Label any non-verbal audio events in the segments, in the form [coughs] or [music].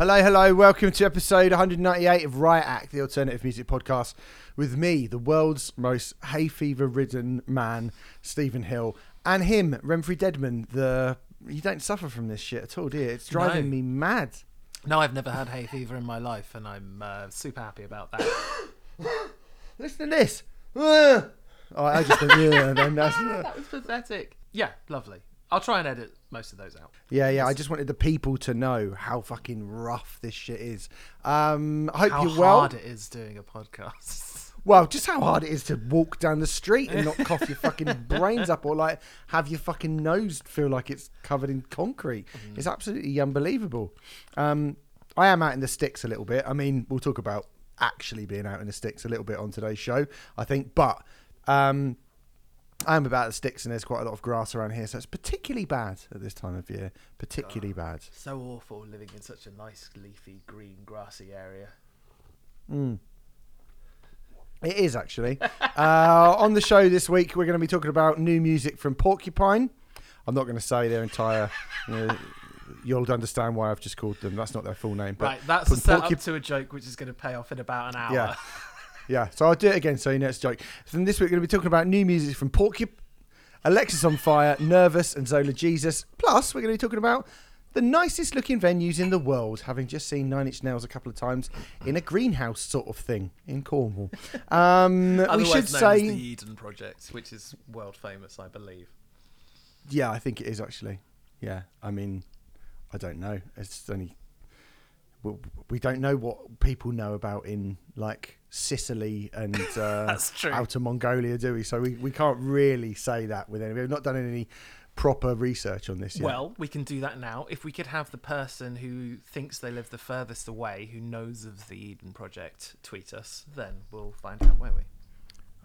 Hello, hello. Welcome to episode 198 of Riot Act, the alternative music podcast, with me, the world's most hay fever ridden man, Stephen Hill, and him, Remfry Dedman. The you don't suffer from this shit at all, do you? It's driving No. me mad. No, I've never had hay fever in my life, and I'm uh, super happy about that. [coughs] Listen to this. [coughs] Oh, I just yeah, then that's, [laughs] that was pathetic. Yeah, lovely. I'll try and edit most of those out. yeah, yeah. I just wanted the people to know how fucking rough this shit is. Um, I hope How you're well. How hard it is doing a podcast. [laughs] Well, just how hard it is to walk down the street and not cough your fucking [laughs] brains up or like have your fucking nose feel like it's covered in concrete. It's absolutely unbelievable. Um, I am out in the sticks a little bit. I mean, we'll talk about actually being out in the sticks a little bit on today's show, I think. But um, I am about the sticks and there's quite a lot of grass around here, so it's particularly bad at this time of year. Particularly bad. So awful living in such a nice, leafy, green, grassy area. It is actually. [laughs] uh, on the show this week, we're going to be talking about new music from Porcupine. I'm not going to say their entire. You know, you'll understand why I've just called them. That's not their full name. But right, that's setup Porcu- to a joke which is going to pay off in about an hour. Yeah. [laughs] Yeah, so I'll do it again so you know it's a joke. So then this week, we're going to be talking about new music from Porcupine, Alexisonfire, Nervous, and Zola Jesus. Plus, we're going to be talking about the nicest looking venues in the world, having just seen Nine Inch Nails a couple of times in a greenhouse sort of thing in Cornwall. Um, we should known say. as the Eden Project, which is world famous, I believe. Yeah, I think it is actually. Yeah, I mean, I don't know. It's only we don't know what people know about in like Sicily and [laughs] uh, outer Mongolia, do we? So we, we can't really say that with any. We've not done any proper research on this yet. Well, we can do that now. If we could have the person who thinks they live the furthest away, who knows of the Eden Project, tweet us, then we'll find out, won't we?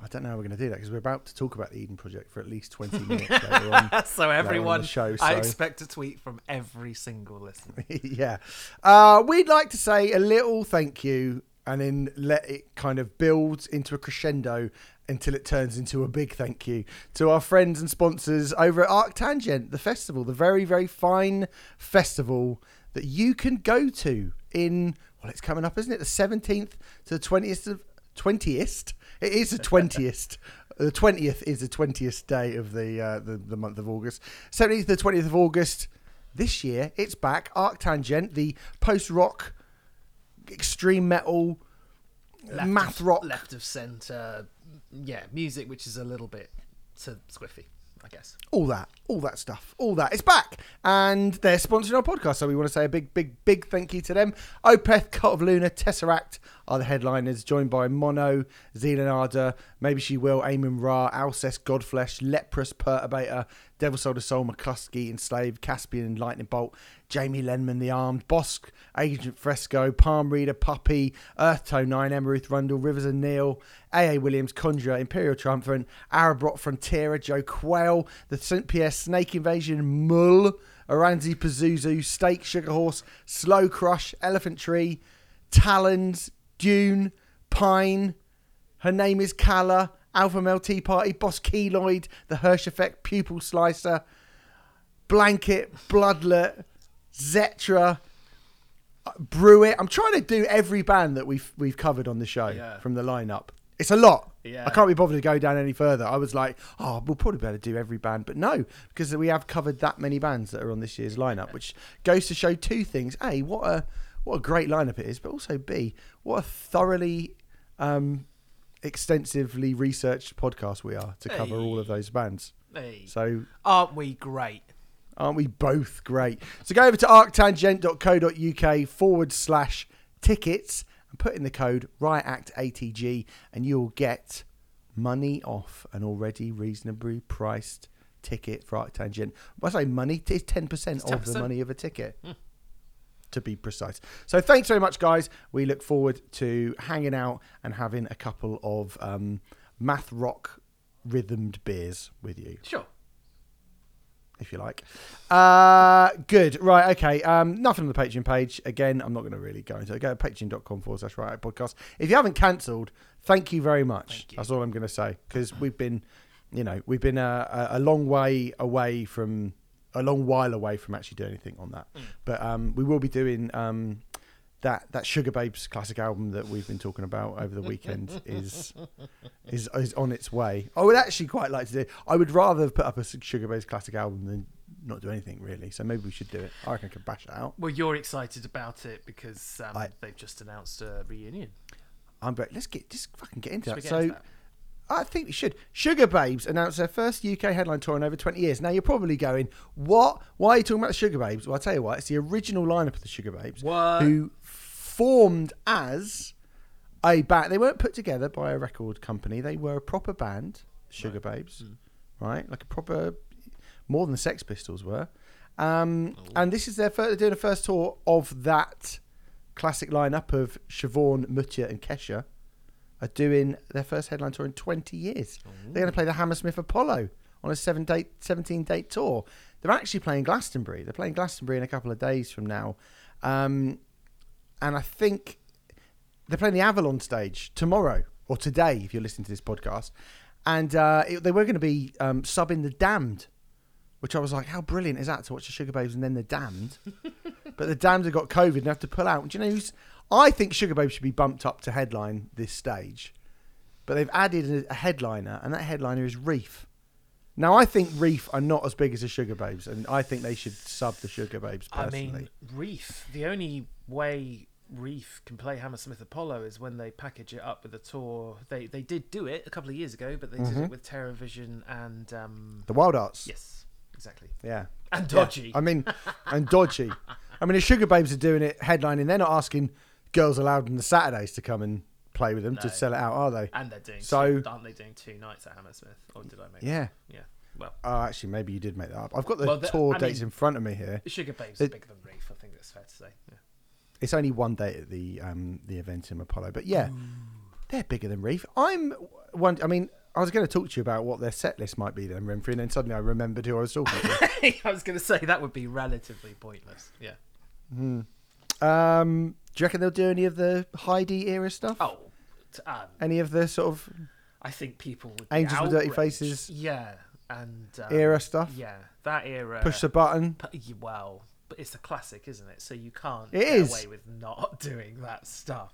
I don't know how we're going to do that because we're about to talk about the Eden Project for at least twenty [laughs] minutes later on. [laughs] so everyone, show, I expect a tweet from every single listener. yeah. Uh, we'd like to say a little thank you and then let it kind of build into a crescendo until it turns into a big thank you to our friends and sponsors over at Arctangent, the festival, the very, very fine festival that you can go to in, well, it's coming up, isn't it? The 17th to the 20th of, 20th? It is the 20th. [laughs] The 20th is the 20th day of the, uh, the, the month of August. 17th to the 20th of August. This year, it's back. Arctangent, the post rock, extreme metal, Left math of, rock. left of centre, yeah, music which is a little bit to squiffy, I guess. all that, all that stuff, all that. It's back, and they're sponsoring our podcast, so we want to say a big, big, big thank you to them. Opeth, Cult of Luna, Tesseract are the headliners, joined by Mono, Zeal & Ardor, Maybe She Will, Amenra, Alcest, Godflesh, Leprous, Perturbator, Devil Sold to Soul, Mclusky, Enslaved, Caspian, Lightning Bolt, Jamie Lenman, The Armed, Bossk, Agent Fresco, Palm Reader, Puppy, Earth Tone 9, Emma Ruth Rundle, Rivers of Nihil, A.A. Williams, Conjurer, Imperial Triumphant, Arabrot Frontierer, Jo Quail, The St. Pierre Snake Invasion, Mull, Oranssi Pazuzu, Steak Sugar Horse, Slow Crush, Elephant Tree, Talons, Dune, Pine, her name is Calla, Alpha Male Tea Party, Boss Keloid, The Hirsch Effect, Pupil Slicer, Blanket, Bloodlet, Zetra, Brew It. I'm trying to do every band that we've we've covered on the show Yeah. from the lineup. It's a lot. Yeah. I can't be bothered to go down any further. I was like, oh, we'll probably be able to do every band, but no, because we have covered that many bands that are on this year's lineup, which goes to show two things: a, what a what a great lineup it is, but also b, what a thoroughly um, extensively researched podcast we are to cover all of those bands. Hey, So aren't we great? Aren't we both great? So go over to arctangent.co.uk forward slash tickets and put in the code RIOTACTG and you'll get money off an already reasonably priced ticket for Arctangent. When I say money, it's 10%, of the 10%. money of a ticket. Hmm. To be precise. So, thanks very much, guys. We look forward to hanging out and having a couple of um, math rock rhythmed beers with you Sure. if you like. Uh, good. Right. Okay. Um, nothing on the Patreon page. Again, I'm not going to really go into it. Go to patreon.com forward slash right podcast. If you haven't cancelled, thank you very much. You. That's all I'm going to say because we've been, you know, we've been a, a, a long way away from, a long while away from actually doing anything on that. Mm. But um, we will be doing um, that that Sugababes classic album that we've been talking about over the weekend is [laughs] is is on its way. I would actually quite like to do. I would rather put up a Sugababes classic album than not do anything really. So maybe we should do it. I reckon I could bash it out. Well, you're excited about it because um, I- they've just announced a reunion. I'm but let's get just fucking get into Should that. get so. into that? I think we should. Sugababes announced their first UK headline tour in over 20 years. Now, you're probably going, what? Why are you talking about the Sugababes? Well, I'll tell you what, it's the original lineup of the Sugababes What? who formed as a band. They weren't put together by a record company, they were a proper band, Sugababes, right? Like a proper, more than the Sex Pistols were. Um, and this is their first, they're doing a first tour of that classic lineup of Siobhan, Mutya, and Keisha are doing their first headline tour in 20 years. They're going to play the Hammersmith Apollo on a seven date, 17 date tour. They're actually playing Glastonbury. They're playing Glastonbury in a couple of days from now. Um, and I think they're playing the Avalon stage tomorrow or today, if you're listening to this podcast. And uh, it, they were going to be um, subbing The Damned, which I was like, how brilliant is that to watch the Sugababes and then The Damned? [laughs] but The Damned have got COVID and have to pull out. Do you know who's. I think Sugababes should be bumped up to headline this stage. But they've added a, headliner, and that headliner is Reef. Now, I think Reef are not as big as the Sugababes, and I think they should sub the Sugababes I mean, Reef. The only way Reef can play Hammersmith Apollo is when they package it up with a tour. They they did do it a couple of years ago, but they Mm-hmm. did it with Terrorvision and um, the Wildhearts. yes, exactly, Yeah. and Yeah. Dodgy. I mean, and dodgy. [laughs] I mean, the Sugababes are doing it headlining. They're not asking Girls Aloud on the Saturdays to come and play with them No. to sell it out, are they? and they're doing So- two, aren't they doing two nights at Hammersmith? Or did I make Yeah. yeah. Well, Oh, actually, maybe you did make that up. I've got the Well, the- tour I dates mean- in front of me here. Sugababes It- are bigger than Reef. I think that's fair to say. Yeah. It's only one day at the um, the Eventim Apollo, but yeah, they're bigger than Reef. I'm one. I mean, I was going to talk to you about what their set list might be then, Remfry, and then suddenly I remembered who I was talking to. [laughs] I was going to say that would be relatively pointless. Yeah. um, do you reckon they'll do any of the Heidi era stuff? Oh, um, Any of the sort of I think people would be Angels with Dirty outraged. Faces Yeah, and um, era stuff? Yeah, that era. Push the button. pu- y- well, but it's a classic, isn't it? So you can't It get is. away with not [laughs] doing that stuff.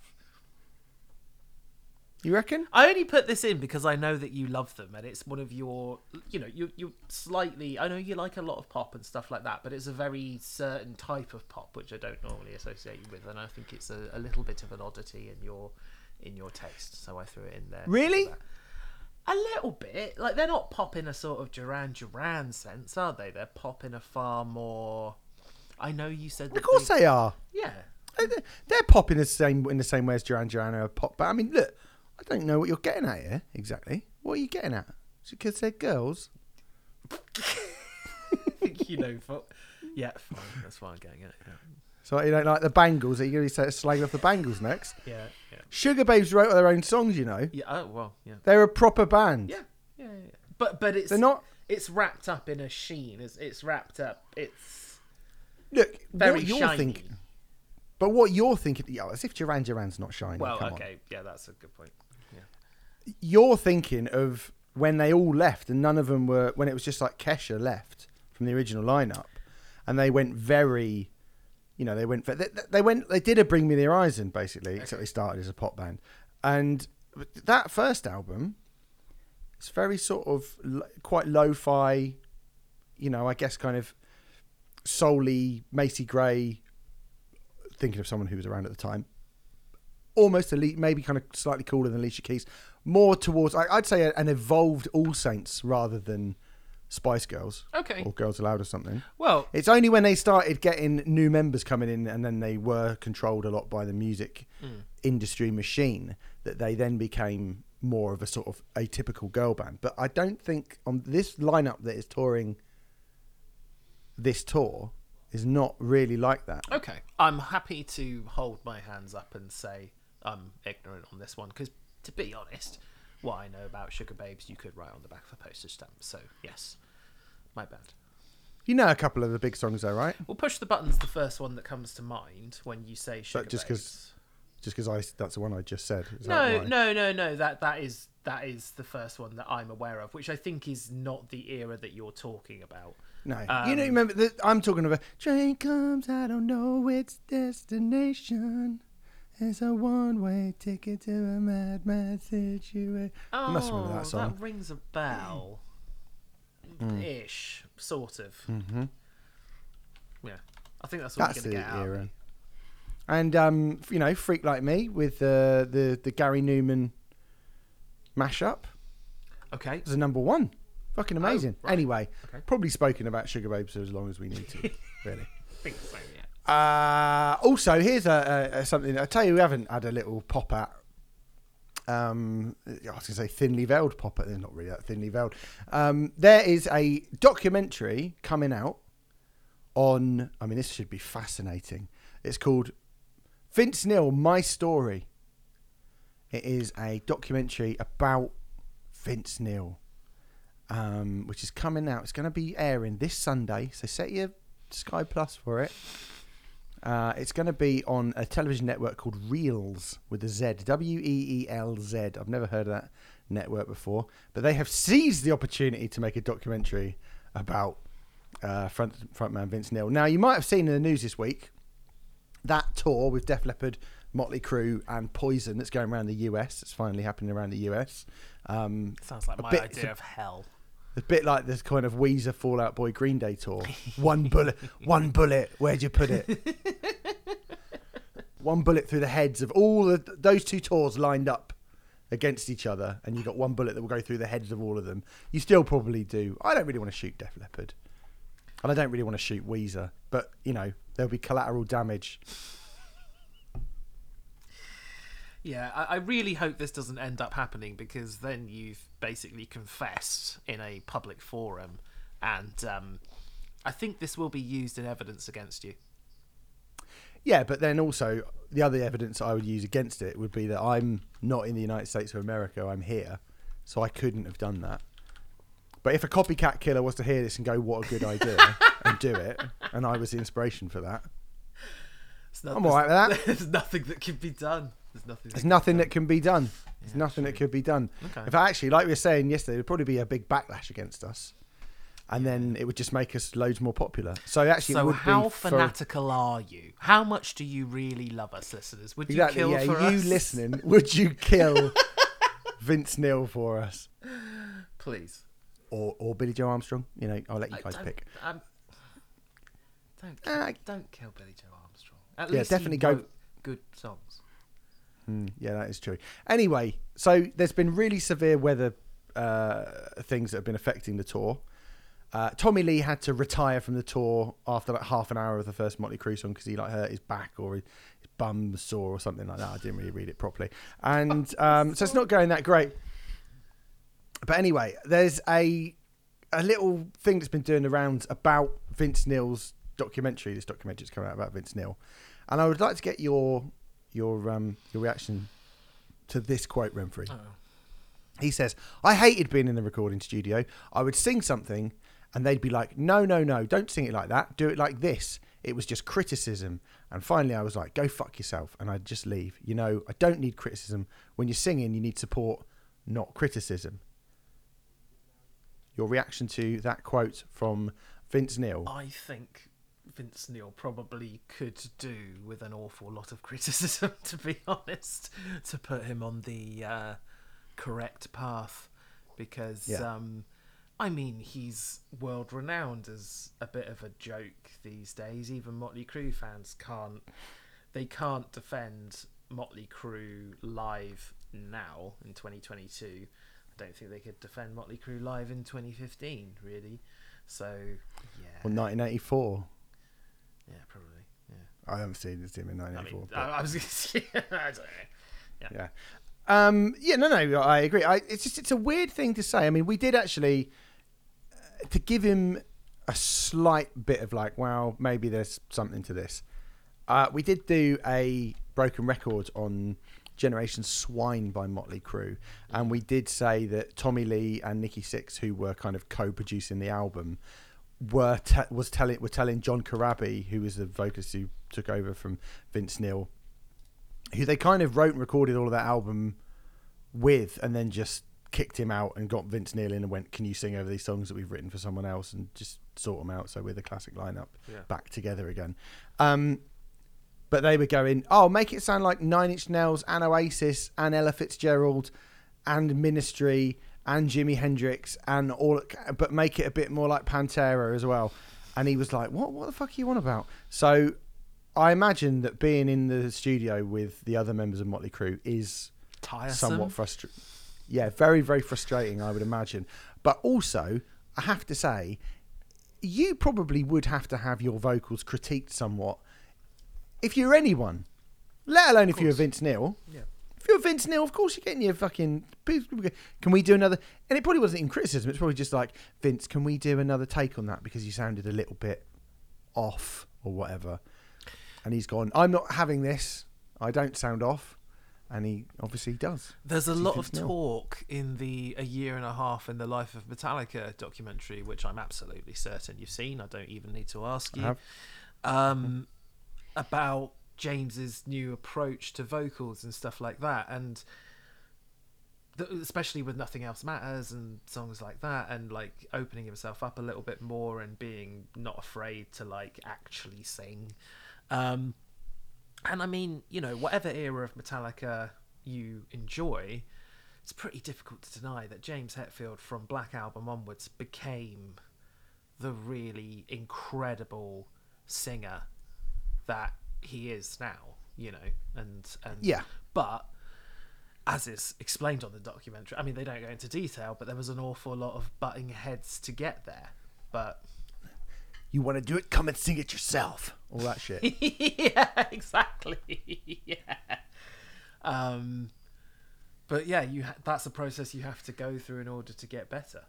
You reckon? I only put this in because I know that you love them, and it's one of your, you know, you you slightly. I know you like a lot of pop and stuff like that, but it's a very certain type of pop which I don't normally associate you with, and I think it's a, a little bit of an oddity in your in your taste, so I threw it in there. Really? A little bit. Like they're not pop in a sort of Duran Duran sense, are they? They're pop in a far more. I know you said. Of course they are. Yeah. They're- They're pop in the same in the same way as Duran Duran are pop. But I mean, look, I don't know what you're getting at here exactly. What are you getting at? Because they're girls. I [laughs] think you know. For... Yeah, fine. That's what I'm getting at. Yeah. So you don't like the Bangles? Are you going to start slagging off the Bangles next? Yeah. Yeah. Sugababes wrote their own songs. You know, Yeah. Oh well. Yeah. they're a proper band. Yeah, yeah, yeah. But but it's They're not. It's wrapped up in a sheen. It's it's wrapped up. It's Look, very what you're shiny. thinking. But what you're thinking, yeah, as if Duran Duran's not shiny. well, come on. okay, yeah, that's a good point. You're thinking of when they all left and none of them were when it was just like Keisha left from the original lineup and they went very you know they went they, they went they did a Bring Me the Horizon basically except they started as a pop band. And that first album it's very sort of quite lo-fi you know I guess kind of solely Macy Gray thinking of someone who was around at the time. Almost elite, maybe kind of slightly cooler than Alicia Keys. More towards, I- I'd say, an evolved All Saints rather than Spice Girls Okay. or Girls Aloud or something. Well, It's only when they started getting new members coming in, and then they were controlled a lot by the music hmm. industry machine that they then became more of a sort of atypical girl band. But I don't think on this lineup that is touring this tour is not really like that. okay. I'm happy to hold my hands up and say I'm ignorant on this one because, to be honest, what I know about Sugababes, you could write on the back of a postage stamp. So yes, my bad. You know a couple of the big songs though, right? Well, push the buttons. The first one that comes to mind when you say Sugar just 'cause Babes. Just because I that's the one I just said. Is No, no, no, no. That that is that is the first one that I'm aware of, which I think is not the era that you're talking about. No, Um, you know. Remember that I'm talking about. Train comes, I don't know its destination. It's a one-way ticket to a mad, mad situation. Oh, must remember that song. rings a bell. Ish, sort of. Mm-hmm. Yeah, I think that's what That's we're going to get out. of era. me. And um, you know, freak like me with uh, the the Gary Numan mashup Okay. was a number one. Fucking amazing. right. Anyway, Okay. probably spoken about Sugababes for as long as we need to. [laughs] really. I think so. Uh, also, here's a, a, a something. I tell you, we haven't had a little pop at. Um, I was going to say thinly veiled pop at. They're not really that thinly veiled. Um, there is a documentary coming out on. I mean, this should be fascinating. It's called Vince Neil, My Story. It is a documentary about Vince Neil, um, which is coming out. It's going to be airing this Sunday. So set your Sky Plus for it. Uh, it's going to be on a television network called Reelz with a Z, W E E L Z. I've never heard of that network before, but they have seized the opportunity to make a documentary about uh, front frontman Vince Neil. Now, you might have seen in the news this week that tour with Def Leppard, Motley Crue, and Poison that's going around the US. It's finally happening around the US. Um, Sounds like my bit- idea of hell. A bit like this kind of Weezer Fall Out Boy Green Day tour. One bullet, one bullet. Where'd you put it? [laughs] one bullet through the heads of all of those two tours lined up against each other, and you got one bullet that will go through the heads of all of them. You still probably do. I don't really want to shoot Def Leppard, and I don't really want to shoot Weezer, but you know there'll be collateral damage. Yeah, I, I really hope this doesn't end up happening because then you've basically confessed in a public forum, and um, I think this will be used in evidence against you. Yeah, but then also the other evidence I would use against it would be that I'm not in the United States of America. I'm here, so I couldn't have done that. But if a copycat killer was to hear this and go, "What a good idea," [laughs] and do it, and I was the inspiration for that, It's not, I'm all right with that. [laughs] There's nothing that can be done. There's nothing. there's that nothing that can be done. There's Yeah, nothing that could be done. Okay. In fact, actually, like we were saying yesterday, there'd probably be a big backlash against us, and then it would just make us loads more popular. So actually, So how be for- fanatical are you? How much do you really love us, listeners? Would you Exactly. kill Yeah, for you us? listening? [laughs] Would you kill [laughs] Vince Neil for us? please. or or Billie Joe Armstrong. You know, I'll let you guys pick. Um, don't Ah, don't kill Billie Joe Armstrong. At Yeah, least definitely go- good songs. Hmm, yeah, that is true. Anyway, so there's been really severe weather uh, things that have been affecting the tour. Uh, Tommy Lee had to retire from the tour after like half an hour of the first Motley Crue song because he like hurt his back or his, his bum sore or something like that. I didn't really read it properly, and [laughs] um, so it's not going that great. But anyway, there's a a little thing that's been doing the rounds about Vince Neil's documentary. This documentary's coming out about Vince Neil, and I would like to get your your um your reaction to this quote, Remfry. Oh. He says, I hated being in the recording studio. I would sing something and they'd be like, no, no, no, don't sing it like that. Do it like this. It was just criticism. And finally, I was like, go fuck yourself. And I'd just leave. You know, I don't need criticism. When you're singing, you need support, not criticism. Your reaction to that quote from Vince Neil? I think Vince Neil probably could do with an awful lot of [laughs] criticism, to be honest, to put him on the uh, correct path. Because, Yeah. um, I mean, he's world renowned as a bit of a joke these days. Even Motley Crue fans can't they can't defend Motley Crue live now in 2022. I don't think they could defend Motley Crue live in 2015, really. So, yeah. Or 1984? Yeah, probably. Yeah. I haven't seen this team in I 1984. mean, I, I was going to say, I yeah. Um, yeah, no, no, I agree. I, it's just it's a weird thing to say. I mean, we did actually uh, to give him a slight bit of like, well, maybe there's something to this. Uh, we did do a broken record on Generation Swine by Motley Crue, and we did say that Tommy Lee and Nikki Sixx, who were kind of co-producing the album, were te- was telling were telling John Corabi, who was the vocalist who took over from Vince Neil, who they kind of wrote and recorded all of that album with, and then just kicked him out and got Vince Neil in and went, "Can you sing over these songs that we've written for someone else and just sort them out?" So we're the classic lineup Yeah. back together again. Um, but they were going, "Oh, make it sound like Nine Inch Nails and Oasis and Ella Fitzgerald and Ministry and Jimi Hendrix and all, but make it a bit more like Pantera as well." And he was like, "What? What the fuck are you on about?" So I imagine that being in the studio with the other members of Motley Crue is Tiresome. somewhat frustrating. Yeah, very, very frustrating, I would imagine. But also, I have to say, you probably would have to have your vocals critiqued somewhat if you're anyone, let alone if you're. Vince Neil. Yeah. If you're Vince Neil, of course you're getting your fucking. Can we do another? And it probably wasn't in criticism. It's probably just like Vince. Can we do another take on that because you sounded a little bit off or whatever? And he's gone. I'm not having this. I don't sound off, and he obviously does. There's a lot of no. talk in the a year and a half in the life of Metallica documentary, which I'm absolutely certain you've seen. I don't even need to ask I you. have. Um, about James's new approach to vocals and stuff like that, and th- especially with Nothing Else Matters and songs like that, and like opening himself up a little bit more and being not afraid to like actually sing. Um, and I mean, you know, whatever era of Metallica you enjoy, it's pretty difficult to deny that James Hetfield from Black Album onwards became the really incredible singer that he is now, you know, and and Yeah. but as is explained on the documentary, I mean, they don't go into detail, but there was an awful lot of butting heads to get there. But You want to do it? Come and sing it yourself. All that shit. [laughs] yeah, exactly. [laughs] yeah. Um, but yeah, you ha- that's a process you have to go through in order to get better.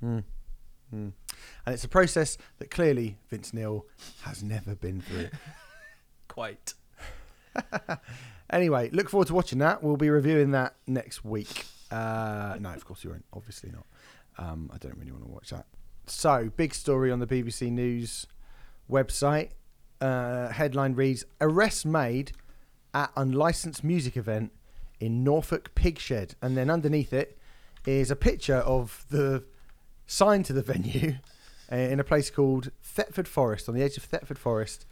and it's a process that clearly Vince Neil has never been through. Quite. [laughs] Anyway, look forward to watching that. We'll be reviewing that next week. Uh, no, of course you won't. Obviously not. Um, I don't really want to watch that. So, big story on the BBC News website. Uh, headline reads: Arrest made at unlicensed music event in Norfolk Pigshed, and then underneath it is a picture of the sign to the [laughs] venue in a place called Thetford Forest, on the edge of Thetford Forest,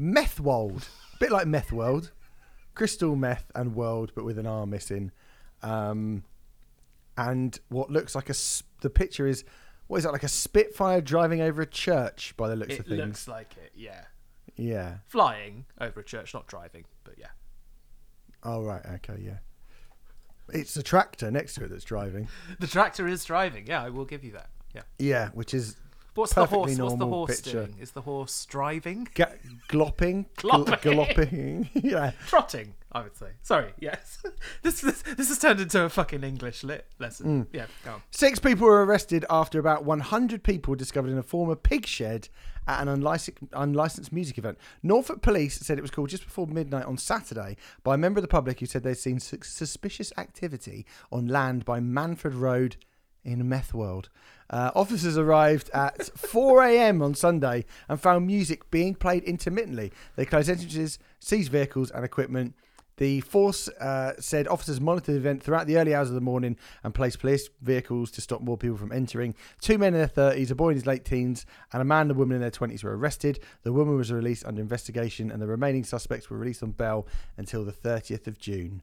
Methwold, a bit like Meth World, Crystal Meth and World, but with an R missing. Um, and what looks like a. the picture is what is that like a Spitfire driving over a church by the looks It of things. It looks like it, yeah. Yeah. Flying over a church, not driving, but yeah. Oh right. Okay. Yeah. It's the tractor next to it that's driving. [laughs] The tractor is driving, yeah, I will give you that. Yeah. Yeah, which is What's the horse? What's the horse picture. doing? Is the horse driving? ga- glopping, [laughs] gl- Glopping. galloping. [laughs] yeah. Trotting, I would say. Sorry, yes. [laughs] this, this this has turned into a fucking English lit lesson. Mm. Yeah, go on. Six people were arrested after about 100 people were discovered in a former pig shed at an unlicensed, unlicensed music event. Norfolk police said it was called just before midnight on Saturday by a member of the public who said they'd seen su- suspicious activity on land by Manford Road in Meth World. Uh, officers arrived at 4 a.m. on Sunday and found music being played intermittently. They closed entrances, seized vehicles and equipment. The force uh, said officers monitored the event throughout the early hours of the morning and placed police vehicles to stop more people from entering. Two men in their 30s, a boy in his late teens, and a man and a woman in their 20s were arrested. The woman was released under investigation, and the remaining suspects were released on bail until the 30th of June.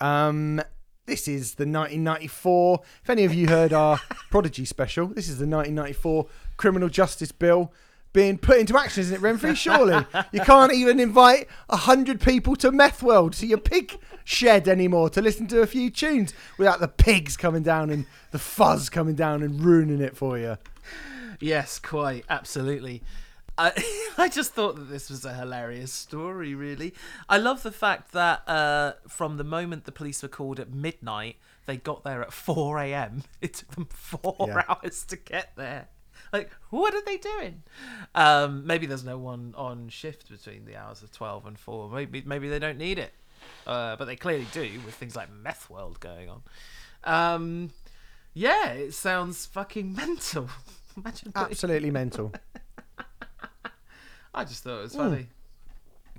Um, this is the 1994. If any of you heard our Prodigy special, this is the 1994 Criminal Justice Bill being put into action, isn't it, Remfry? Surely [laughs] you can't even invite a hundred people to Meth World to your pig shed anymore to listen to a few tunes without the pigs coming down and the fuzz coming down and ruining it for you. Yes, quite, absolutely. I, [laughs] I just thought that this was a hilarious story, really. I love the fact that uh, from the moment the police were called at midnight, they got there at 4 a.m. [laughs] It took them four Yeah. hours to get there. Like, what are they doing? Um, maybe there's no one on shift between the hours of 12 and 4. Maybe, maybe they don't need it. Uh, but they clearly do with things like Meth World going on. Um, yeah, it sounds fucking [laughs] mental. Imagine Absolutely mental. [laughs] I just thought it was Hmm. funny.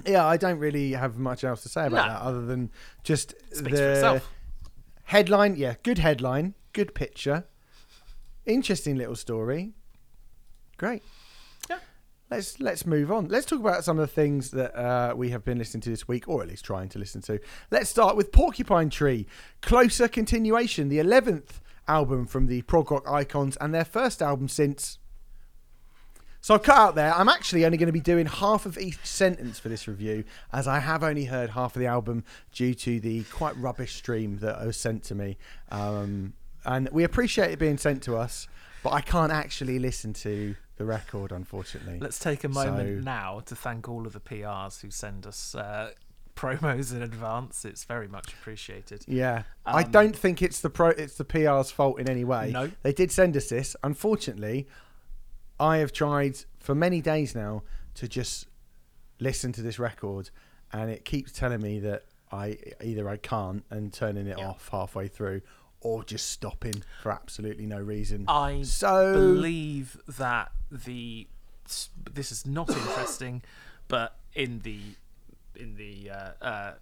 Yeah, I don't really have much else to say about No. that other than just Speaks the for itself. Headline, yeah, good headline, good picture, interesting little story. Great. Yeah. Let's let's move on. Let's talk about some of the things that uh, we have been listening to this week, or at least trying to listen to. Let's start with Porcupine Tree, Closure/Continuation, the eleventh album from the prog rock icons, and their first album since. So I've cut out there. I'm actually only going to be doing half of each sentence for this review, as I have only heard half of the album due to the quite rubbish stream that was sent to me. Um, and we appreciate it being sent to us, but I can't actually listen to the record, unfortunately. Let's take a moment So- now to thank all of the PRs who send us uh, [laughs] promos in advance. It's very much appreciated. Yeah, I Um, don't think it's the pro. It's the PR's fault in any way. No. they did send us this. Unfortunately, I have tried for many days now to just listen to this record, and it keeps telling me that I either I can't and turning it Yeah. off halfway through, or just stopping for absolutely no reason. I so believe that the this is not interesting, but in the in the uh, uh,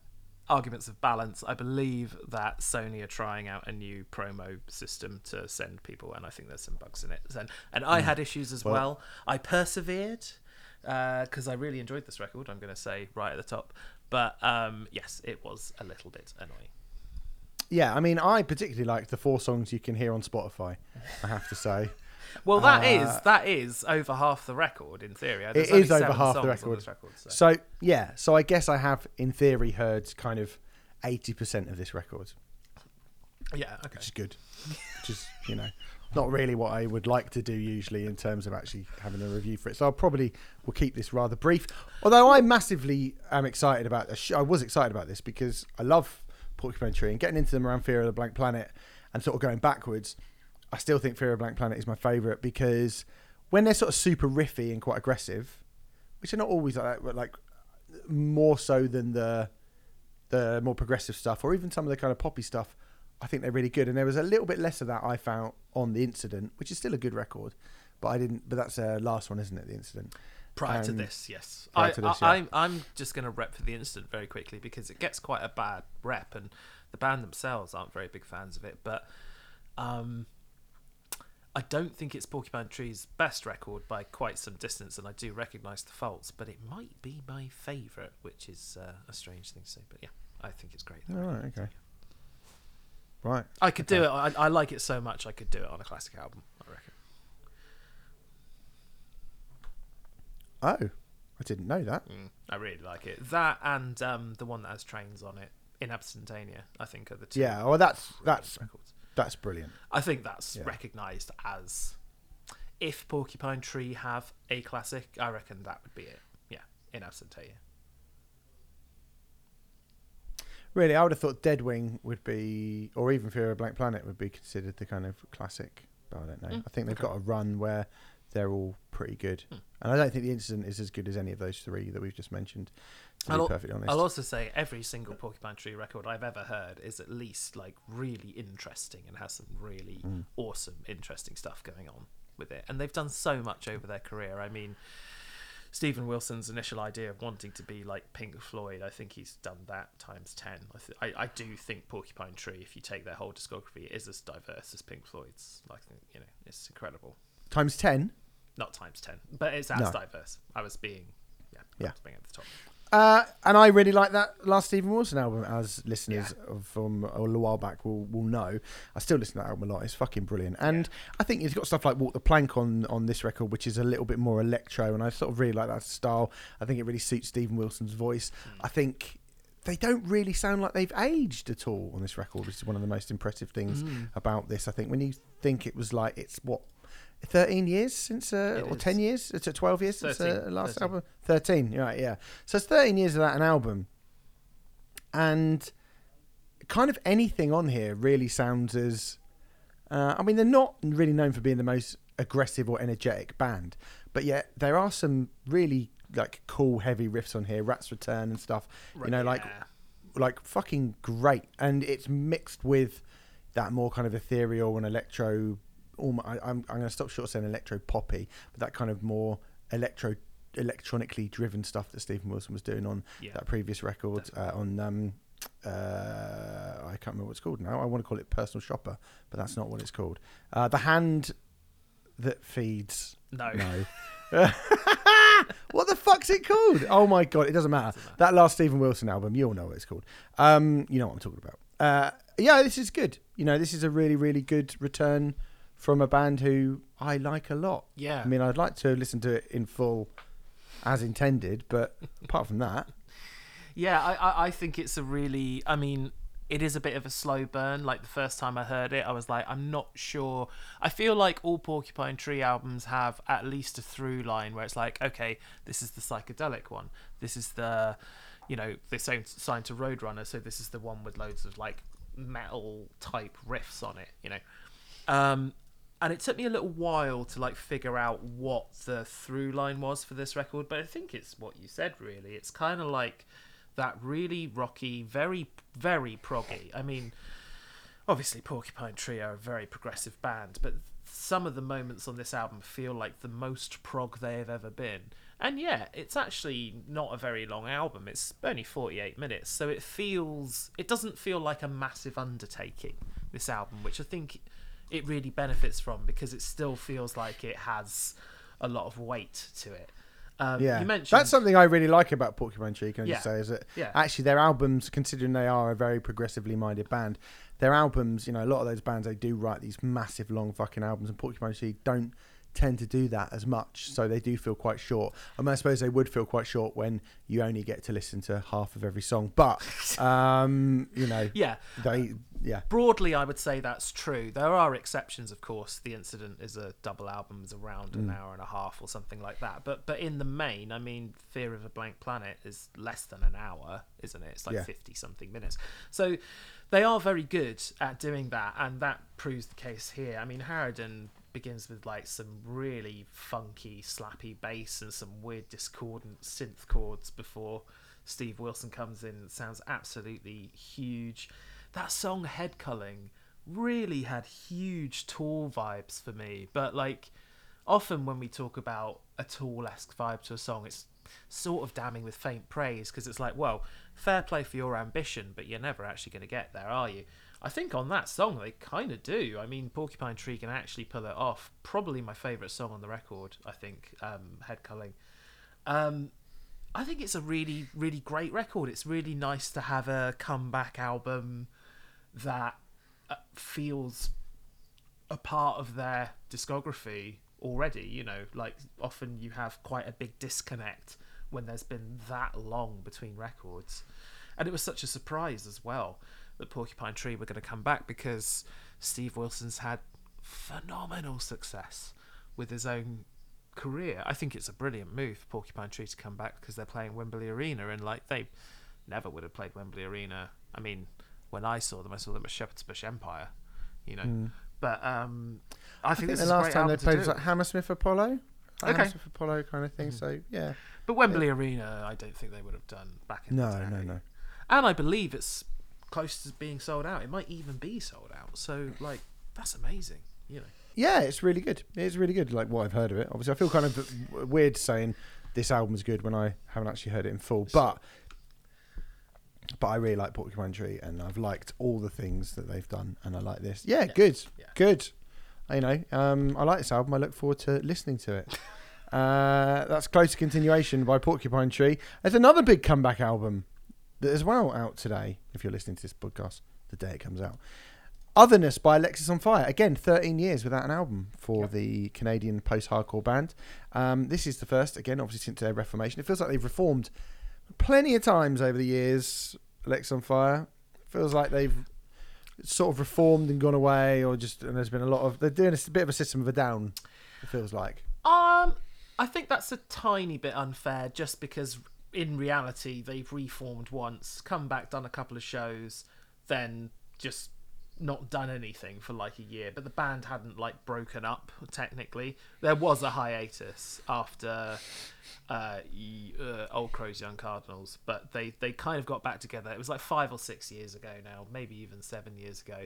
arguments of balance, I believe that Sony are trying out a new promo system to send people, and I think there's some bugs in it. And, and I had issues as Well- well. I persevered because I really enjoyed this record. I'm going to say right at the top, but um, yes, it was a little bit annoying. yeah, I mean, I particularly like the four songs you can hear on Spotify. I have to say. Well, that is Uh, that is over half the record in theory. There's It is over half the record. record, so. So yeah, so I guess I have in theory heard kind of eighty percent of this record, Yeah, okay. which is good. Which is you know not really what I would like to do usually in terms of actually having a review for it. So I'll probably will keep this rather brief. Although I massively am excited about this. I was excited about this because I love Porcupine Tree and getting into them around Fear of the Blank Planet and sort of going backwards. I still think Fear of Blank Planet is my favourite because when they're sort of super riffy and quite aggressive, which are not always like that, but like more so than the the more progressive stuff or even some of the kind of poppy stuff. I think they're really good, and there was a little bit less of that I found on the incident, which is still a good record, but I didn't. But that's the last one, isn't it? The incident. Prior to Um, this, yes. prior I, to this, I, yeah. I'm, I'm just going to rep for the incident very quickly because it gets quite a bad rep, and the band themselves aren't very big fans of it. But um, I don't think it's Porcupine Tree's best record by quite some distance, and I do recognise the faults. But it might be my favourite, which is uh, a strange thing to say. But yeah, I think it's great. All right. Okay. Right. I could do it. I, I like it so much. I could do it on a classic album. I reckon. Oh, I didn't know that. Mm, I really like it. That and um, the one that has trains on it in Absentia, I think, are the two. Yeah. Well, that's that's records. That's brilliant. I think that's Yeah. recognised as if Porcupine Tree have a classic. I reckon that would be it. Yeah, in Absentia. Really, I would have thought Deadwing would be, or even Fear of a Blank Planet would be considered the kind of classic. But I don't know. Mm, I think they've okay. got a run where they're all pretty good, Hmm. and I don't think the incident is as good as any of those three that we've just mentioned. I'll- perfectly honest. I'll also say every single Porcupine Tree record I've ever heard is at least like really interesting and has some really Mm. awesome, interesting stuff going on with it. And they've done so much over their career. I mean, Steven Wilson's initial idea of wanting to be like Pink Floyd, I think he's done that times ten. I, th- I, I do think Porcupine Tree, if you take their whole discography, is as diverse as Pink Floyd's. Like you know, it's incredible. Times ten. Not times ten, but it's as No. diverse. I was being, yeah, Yeah. being at the top. Uh, and I really like that last Steven Wilson album, as listeners of from a little while back will, will know. I still listen to that album a lot. It's fucking brilliant. And I think he's got stuff like Walk the Plank on, on this record, which is a little bit more electro. And I sort of really like that style. I think it really suits Steven Wilson's voice. I think they don't really sound like they've aged at all on this record, which is one of the most impressive things Mm. about this. I think when you think it was like, it's what, 13 years since, uh, or is. 10 years? It's uh, 12 years since 13, uh, last 13. album? 13, right, yeah. So it's 13 years of that an album. And kind of anything on here really sounds as. Uh, I mean, they're not really known for being the most aggressive or energetic band, but yet there are some really like cool heavy riffs on here, Rats Return and stuff. You know, like Yeah. like fucking great, and it's mixed with that more kind of ethereal and electro. Almo- I, I'm I'm going to stop short of saying electro poppy, but that kind of more electro electronically driven stuff that Steven Wilson was doing on Yeah. that previous record uh, on um uh I can't remember what it's called now. I want to call it personal shopper, but that's not what it's called. Uh, the hand that feeds. No. No. [laughs] [laughs] what the fuck's it called? Oh my god, it doesn't matter. That last Steven Wilson album, you all know what it's called. Um, you know what I'm talking about. Uh, yeah, this is good. You know, this is a really, really good return from a band who I like a lot. Yeah. I mean, I'd like to listen to it in full as intended, but [laughs] apart from that, Yeah, I, I, I think it's a really. I mean, it is a bit of a slow burn. Like the first time I heard it, I was like, I'm not sure. I feel like all Porcupine Tree albums have at least a through line where it's like, okay, this is the psychedelic one. This is the, you know, this signed to Roadrunner, so this is the one with loads of like metal type riffs on it. You know, um, and it took me a little while to like figure out what the through line was for this record, but I think it's what you said. Really, it's kind of like that really rocky, very very proggy. I mean, obviously Porcupine Tree are a very progressive band, but some of the moments on this album feel like the most prog they have ever been. And yeah, it's actually not a very long album. It's only 48 minutes, so it feels it doesn't feel like a massive undertaking this album, which I think it really benefits from because it still feels like it has a lot of weight to it. Um, yeah, you mentioned that's something I really like about Porcupine Tree. Can I just say is that Yeah. actually their albums, considering they are a very progressively minded band, their albums, you know, a lot of those bands they do write these massive long fucking albums, and Porcupine Tree don't tend to do that as much, so they do feel quite short. I mean, I suppose they would feel quite short when you only get to listen to half of every song, but [laughs] um, you know, yeah. they yeah. broadly i would say that's true there are exceptions of course the incident is a double album is around Mm. an hour and a half or something like that but but in the main i mean fear of a blank planet is less than an hour isn't it it's like Yeah. 50 something minutes so they are very good at doing that and that proves the case here i mean harridan begins with like some really funky slappy bass and some weird discordant synth chords before Steve Wilson comes in and sounds absolutely huge. That song Herd Culling really had huge Tool vibes for me, but like often when we talk about a Tool-esque vibe to a song, it's sort of damning with faint praise because it's like, well, fair play for your ambition, but you're never actually going to get there, are you? I think on that song they kind of do. I mean, Porcupine Tree can actually pull it off. Probably my favourite song on the record. I think um, Herd Culling. Um, I think it's a really, really great record. It's really nice to have a comeback album that uh, feels a part of their discography already. You know, like often you have quite a big disconnect when there's been that long between records. And it was such a surprise as well that Porcupine Tree were going to come back because Steve Wilson's had phenomenal success with his own career. I think it's a brilliant move for Porcupine Tree to come back because they're playing Wembley Arena and like they never would have played Wembley Arena. I mean, when I saw them, I saw them at Shepherd's Bush Empire, you know. But um, I, I think, think the last time they played was like Hammersmith Apollo. Like Okay. Hammersmith Apollo kind of thing. Mhm. So yeah, But Wembley Arena, I don't think they would have done back in no, the day. no, no. And I believe it's close to being sold out. It might even be sold out. So like, that's amazing. You know. Yeah, it's really good. It's really good. Like what I've heard of it. Obviously, I feel kind of weird saying this album's good when I haven't actually heard it in full. But but I really like Porcupine Tree, and I've liked all the things that they've done, and I like this. Yeah, Yeah. good, Yeah. good. You know, um, I like this album. I look forward to listening to it. [laughs] uh, that's close to continuation by Porcupine Tree. There's another big comeback album as well out today. If you're listening to this podcast, the day it comes out. Otherness by Alexisonfire. Again, 13 years without an album for Yep. the Canadian post-hardcore band. Um, this is the first, again, obviously since their reformation. It feels like they've reformed plenty of times over the years. Alexisonfire feels like they've sort of reformed and gone away, or just and there's been a lot of they're doing a bit of a system of a down. It feels like. Um, I think that's a tiny bit unfair, just because in reality they've reformed once, come back, done a couple of shows, then just not done anything for like a year. But the band hadn't like broken up technically. There was a hiatus after uh, uh, Old Crows, Young Cardinals, but they they kind of got back together. It was like five or six years ago now, maybe even seven years ago.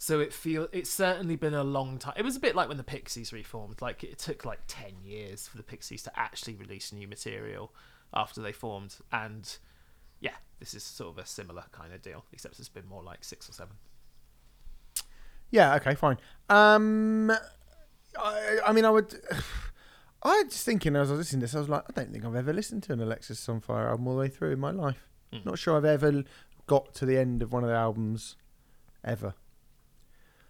So it feel it's certainly been a long time. It was a bit like when the Pixies reformed. Like it took like ten years for the Pixies to actually release new material after they formed, and yeah, this is sort of a similar kind of deal, except it's been more like six or seven. Yeah. Okay. Fine. Um, I, I mean, I would. [sighs] I was just thinking as I was listening to this, I was like, I don't think I've ever listened to an Alexisonfire album all the way through in my life. Mm. Not sure I've ever got to the end of one of the albums ever.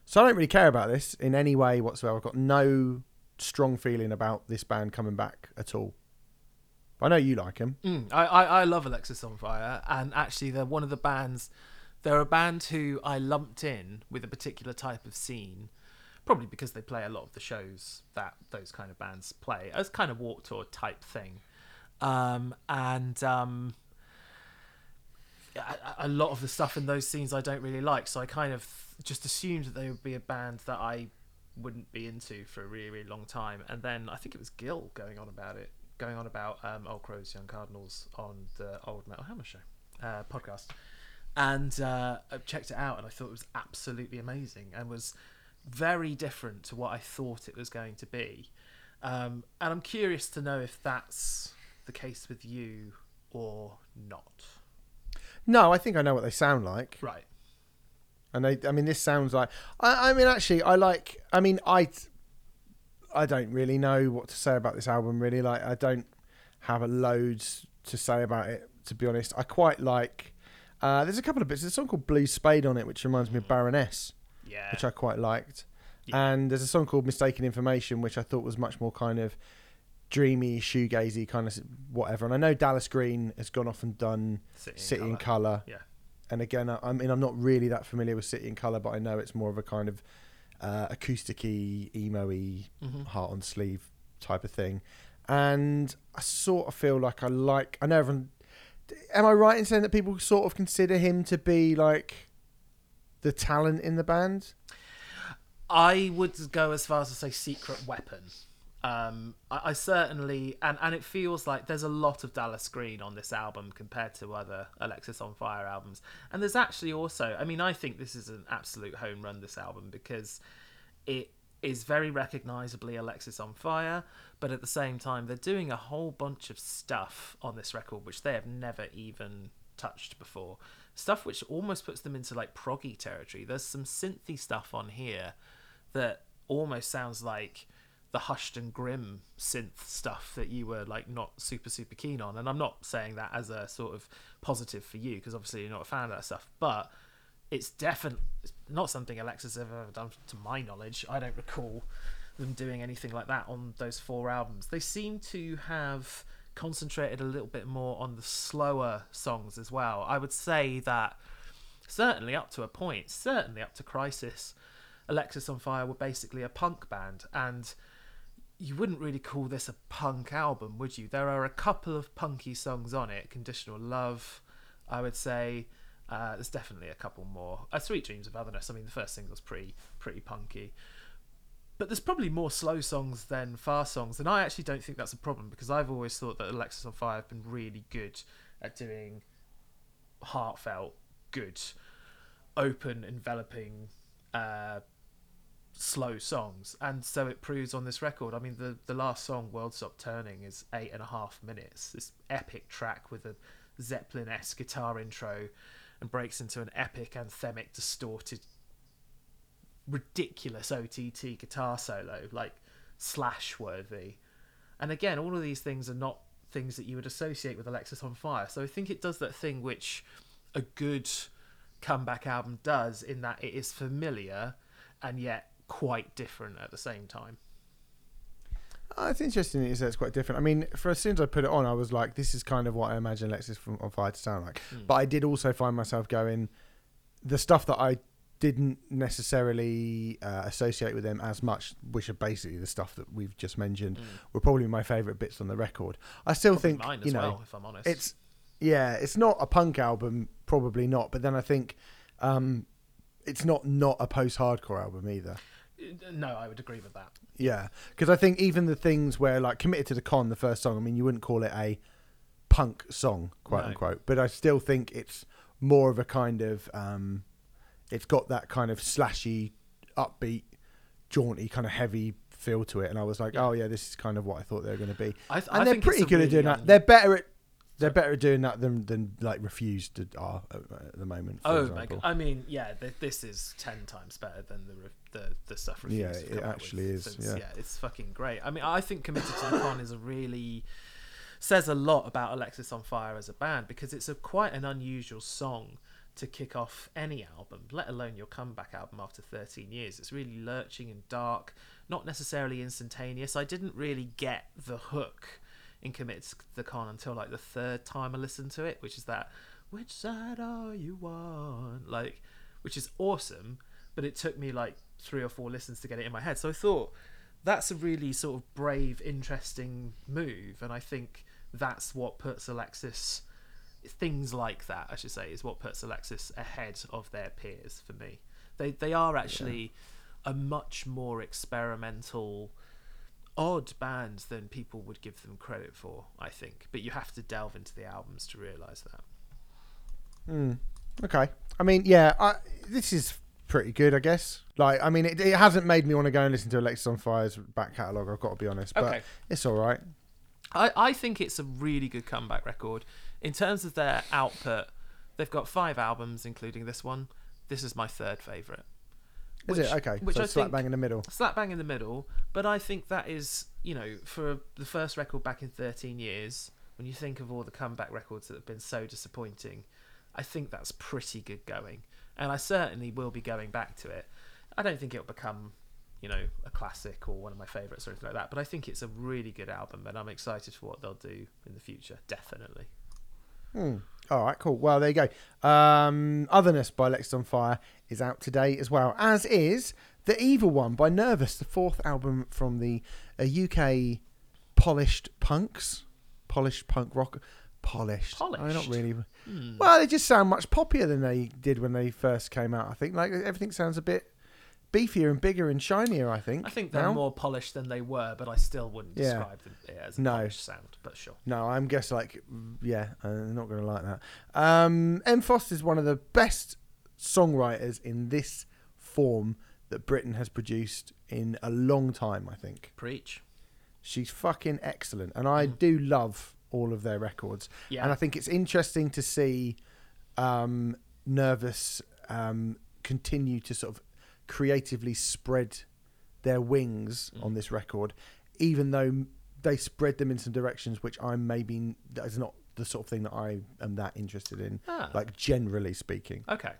So I don't really care about this in any way whatsoever. I've got no strong feeling about this band coming back at all. I know you like him. Mm, I, I I love Alexisonfire, and actually they're one of the bands. They're a band who I lumped in with a particular type of scene, probably because they play a lot of the shows that those kind of bands play as kind of Warped Tour type thing, um, and um, a, a lot of the stuff in those scenes I don't really like. So I kind of just assumed that they would be a band that I wouldn't be into for a really really long time, and then I think it was Gil going on about it going on about um, Old Crows, Young Cardinals on the Old Metal Hammer Show uh, podcast, and uh, I checked it out, and I thought it was absolutely amazing, and was very different to what I thought it was going to be. Um, and I'm curious to know if that's the case with you or not. No, I think I know what they sound like. Right. And they, I mean, this sounds like. I, I mean, actually, I like. I mean, I, I don't really know what to say about this album. Really, like, I don't have a loads to say about it. To be honest, I quite like. Uh, there's a couple of bits. There's a song called Blue Spade on it, which reminds me of Baroness, Yeah. which I quite liked. Yeah. And there's a song called Mistaken Information, which I thought was much more kind of dreamy, shoegazy kind of whatever. And I know Dallas Green has gone off and done City, City and Colour. Colour. Yeah. And again, I, I mean, I'm not really that familiar with City and Colour, but I know it's more of a kind of uh, acousticy, emo-y, Mhm. heart on sleeve type of thing. And I sort of feel like I like. I know everyone. Am I right in saying that people sort of consider him to be like the talent in the band? I would go as far as to say secret weapon. Um, I, I certainly, and, and it feels like there's a lot of Dallas Green on this album compared to other Alexisonfire albums. And there's actually also, I mean, I think this is an absolute home run, this album, because it is very recognizably Alexisonfire, but at the same time, they're doing a whole bunch of stuff on this record which they have never even touched before. Stuff which almost puts them into like proggy territory. There's some synthy stuff on here that almost sounds like the hushed and grim synth stuff that you were like not super super keen on. And i'm not saying that as a sort of positive for you because obviously you're not a fan of that stuff but it's definitely not something alexis have ever done to my knowledge. I don't recall them doing anything like that on those four albums. They seem to have concentrated a little bit more on the slower songs as well. I would say that certainly up to a point certainly up to crisis Alexisonfire were basically a punk band, and you wouldn't really call this a punk album, would you? There are a couple of punky songs on it. Conditional Love, I would say. Uh, there's definitely a couple more. Uh, Sweet Dreams of Otherness. I mean, the first single's pretty pretty punky, but there's probably more slow songs than fast songs, and I actually don't think that's a problem because I've always thought that Alexisonfire have been really good at doing heartfelt, good, open, enveloping. Uh, slow songs. And so it proves on this record i mean the the last song world stop turning is eight and a half minutes. This epic track with a zeppelin-esque guitar intro and breaks into an epic anthemic distorted ridiculous ott guitar solo like slash worthy and again all of these things are not things that you would associate with Alexisonfire. So i think it does that thing which a good comeback album does in that it is familiar and yet quite different at the same time. Oh, it's interesting that you say it's quite different. I mean, for as soon as I put it on, I was like, this is kind of what I imagine Alexis from on Fire to sound like. Mm. But I did also find myself going, the stuff that I didn't necessarily uh, associate with them as much, which are basically the stuff that we've just mentioned, Mm. were probably my favourite bits on the record. I still Probably think, mine as you know, well, if I'm honest. it's yeah, it's not a punk album, probably not. But then I think um, it's not not a post-hardcore album either. No, I would agree with that. Yeah, because I think even the things where like committed to the con, the first song. I mean, you wouldn't call it a punk song, quote No. unquote, but I still think it's more of a kind of. Um, it's got that kind of slashy, upbeat, jaunty, kind of heavy feel to it, and I was like, Yeah. oh yeah, this is kind of what I thought they were going to be. I, th- I And they're pretty good at really doing that. They're better at They're better at doing that than than like refused to are at, the moment. For Oh my example. god! I mean, yeah, th- this is ten times better than the re- the, the stuff. Refused Yeah, it actually is, since- yeah. it's fucking great. I mean, I think "Committed to the Con" is a really says a lot about Alexisonfire as a band because it's a quite an unusual song to kick off any album, let alone your comeback album after 13 years. It's really lurching and dark, not necessarily instantaneous. I didn't really get the hook in Committed to the Con until like the third time I listened to it, which is that which side are you on? Like, which is awesome, but it took me like three or four listens to get it in my head. So I thought that's a really sort of brave, interesting move, and I think that's what puts Alexis. Things like that, I should say, is what puts Alexis ahead of their peers for me. They they are actually a much more experimental, odd band than people would give them credit for. I think, but you have to delve into the albums to realize that. Hmm. Okay. I mean, yeah, I, this is pretty good, I guess. Like, I mean, it, it hasn't made me want to go and listen to Alexisonfire's back catalogue. I've got to be honest, but Okay. it's all right. I, I think it's a really good comeback record. In terms of their output, they've got five albums, including this one. This is my third favourite. Is it okay? Which so I slap think, bang in the middle. slap bang in the middle, but I think that is, you know, for the first record back in 13 years, when you think of all the comeback records that have been so disappointing, I think that's pretty good going. And I certainly will be going back to it. I don't think it'll become, you know, a classic or one of my favourites or anything like that, but I think it's a really good album and I'm excited for what they'll do in the future, definitely. Hmm. All right, cool. Well, there you go. Um, Otherness by Alexisonfire is out today as well, as is The Evil One by Nervus, the fourth album from the uh, UK polished punks, polished punk rock. Polished. I mean, not really. Hmm. Well, they just sound much poppier than they did when they first came out. I think like everything sounds a bit beefier and bigger and shinier. I think. I think they're now. more polished than they were, but I still wouldn't Yeah. describe them as a No. polished sound, but sure. No, I'm guess like yeah, I'm not going to like that. Um, Em Foster is one of the best songwriters in this form that Britain has produced in a long time. I think Preach. she's fucking excellent, and I do love all of their records. Yeah. And I think it's interesting to see um, Nervus um, continue to sort of creatively spread their wings Mm. on this record, even though they spread them in some directions which I'm maybe that is not the sort of thing that I am that interested in, Ah. like generally speaking. Okay.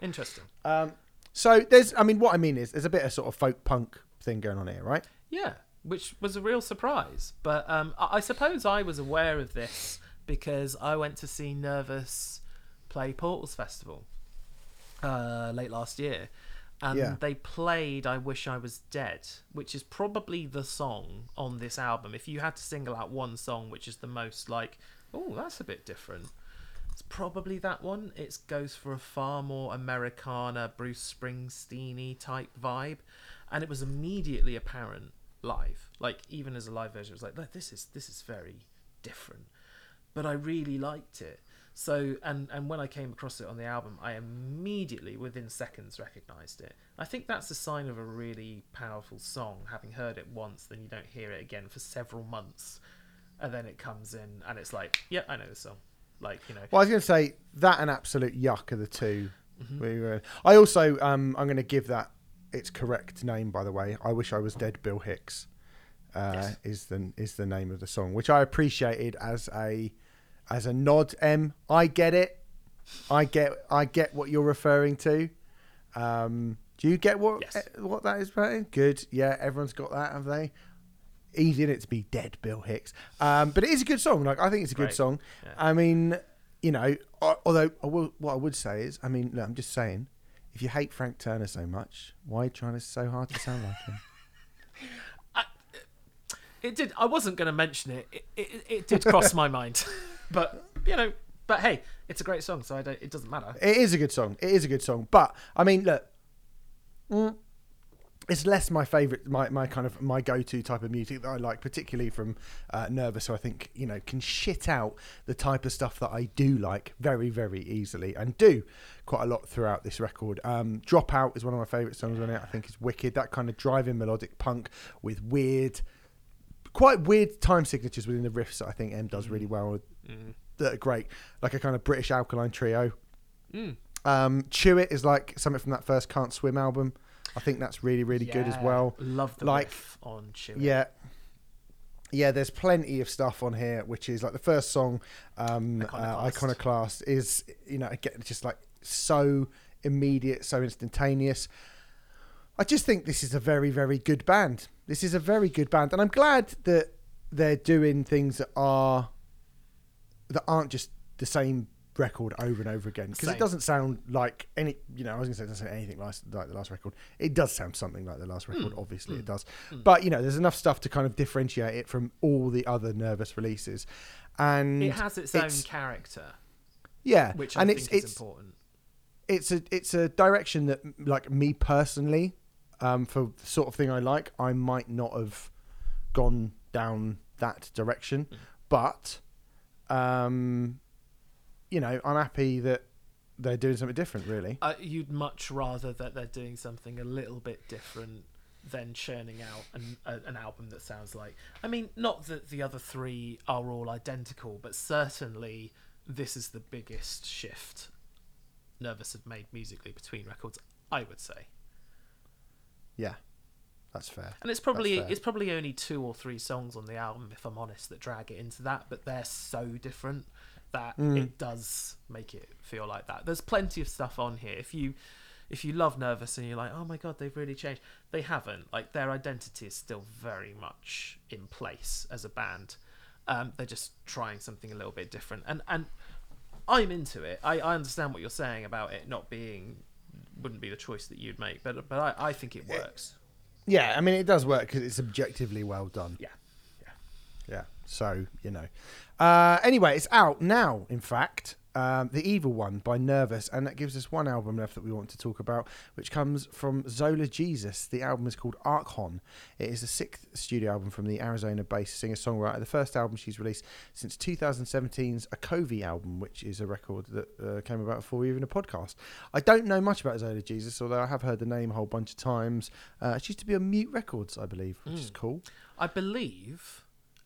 Interesting. Um, so there's, I mean, what I mean is there's a bit of sort of folk punk thing going on here, right? Yeah, which was a real surprise. But um, I, I suppose I was aware of this because I went to see Nervus play Portals Festival uh, late last year. And Yeah. they played I Wish I Was Dead, which is probably the song on this album. If you had to single out one song which is the most like, oh, that's a bit different, it's probably that one. It goes for a far more Americana, Bruce Springsteen type vibe, and it was immediately apparent live. Like even as a live version, it was like, this is this is very different, but I really liked it. So and and when I came across it on the album, I immediately within seconds recognized it. I think that's a sign of a really powerful song. Having heard it once, then you don't hear it again for several months, and then it comes in and it's like, yeah, I know this song. Like you know, Well, I was going to say that and absolute yuck are the 2 Mm-hmm. We were, I also, um, I'm going to give that its correct name, by the way. I wish I was dead. Bill Hicks uh, Yes. is the is the name of the song, which I appreciated as a as a nod. M, I get it. I get I get what you're referring to. Um, do you get what Yes. eh, what that is? Martin? Good. Yeah, everyone's got that, have they? Easy in it to be dead, Bill Hicks. Um, but it is a good song. Like I think it's a good Great. song. Yeah. I mean, you know, I- although I will, what I would say is, I mean, look, I'm just saying, if you hate Frank Turner so much, why are you trying to so hard to sound like him? [laughs] it did. I wasn't going to mention it. It, it. it did cross my mind, [laughs] but you know, but hey, it's a great song, so I don't. It doesn't matter. It is a good song. It is a good song. But I mean, look, mm, it's less my favorite, my, my kind of my go-to type of music that I like, particularly from uh, Nervus. So I think you know can shit out the type of stuff that I do like very, very easily, and do quite a lot throughout this record. Um, Dropout is one of my favorite songs on it. I think it's wicked. That kind of driving melodic punk with weird, quite weird time signatures within the riffs. That I think Em does really well with. that are great, like a kind of British alkaline trio. Mm. Um, Chew It is like something from that first Can't Swim album. I think that's really really good as well. Love the Like- on Chew It. Yeah. Yeah, there's plenty of stuff on here, which is like the first song, um, uh, Iconoclast. Iconoclast, is you know again just like so immediate, so instantaneous. I just think this is a very, very good band. This is a very good band, and I'm glad that they're doing things that are that aren't just the same record over and over again. Because it doesn't sound like any you know i was gonna say it doesn't sound anything like, like the last record. It does sound something like the last record Hmm. obviously it does. But you know there's enough stuff to kind of differentiate it from all the other Nervus releases. And It has its, it's- own character, yeah which I and think it's important. it's a it's a direction that like me personally um for the sort of thing i like i might not have gone down that direction. Mm. but um you know i'm happy that they're doing something different really Uh, you'd much rather that they're doing something a little bit different than churning out an, a, an album that sounds like. I mean, not that the other three are all identical, but certainly this is the biggest shift Nervus have made musically between records. I would say, yeah that's fair and it's probably it's probably only two or three songs on the album, if I'm honest, that drag it into that. But they're so different that Mm. it does make it feel like that. There's plenty of stuff on here. If you if you love Nervus and you're like, oh my god, they've really changed, they haven't. Like their identity is still very much in place as a band. Um, they're just trying something a little bit different, and and I'm into it. I, I understand what you're saying about it not being wouldn't be the choice that you'd make, but but I, I think it works. yeah i mean it does work because it's objectively well done Yeah, yeah. So you know. Uh, anyway, it's out now. In fact, um, the Evil One by Nervus, and that gives us one album left that we want to talk about, which comes from Zola Jesus. The album is called Arkhon. It is the sixth studio album from the Arizona-based singer-songwriter. The first album she's released since 2017's Okovi album, which is a record that uh, came about before even a podcast. I don't know much about Zola Jesus, although I have heard the name a whole bunch of times. Uh, she used to be on Mute Records, I believe, which is cool. I believe,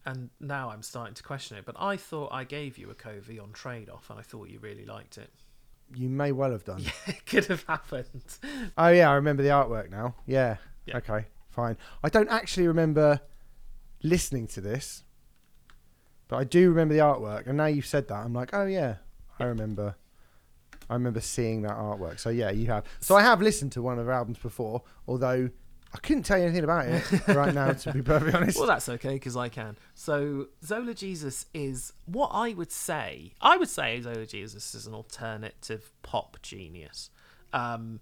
and now I'm starting to question it, but I thought I gave you Okovi on trade off, and I thought you really liked it. You may well have done. [laughs] Yeah, it could have happened. Oh yeah, I remember the artwork now. Yeah. Yeah. Okay, fine. I don't actually remember listening to this, but I do remember the artwork. And now you've said that, I'm like, oh yeah, I remember. I remember seeing that artwork. So yeah, you have. So I have listened to one of her albums before, although I couldn't tell you anything about it [laughs] right now, to be perfectly honest. Well, that's okay because I can. So Zola Jesus is what I would say. I would say Zola Jesus is an alternative pop genius. Um,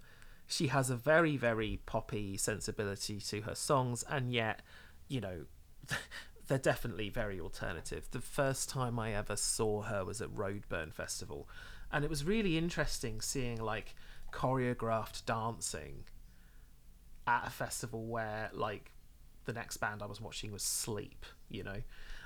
she has a very, very poppy sensibility to her songs, and yet, you know, [laughs] they're definitely very alternative. The first time I ever saw her was at Roadburn Festival, and it was really interesting seeing like choreographed dancing at a festival where like the next band I was watching was Sleep, you know.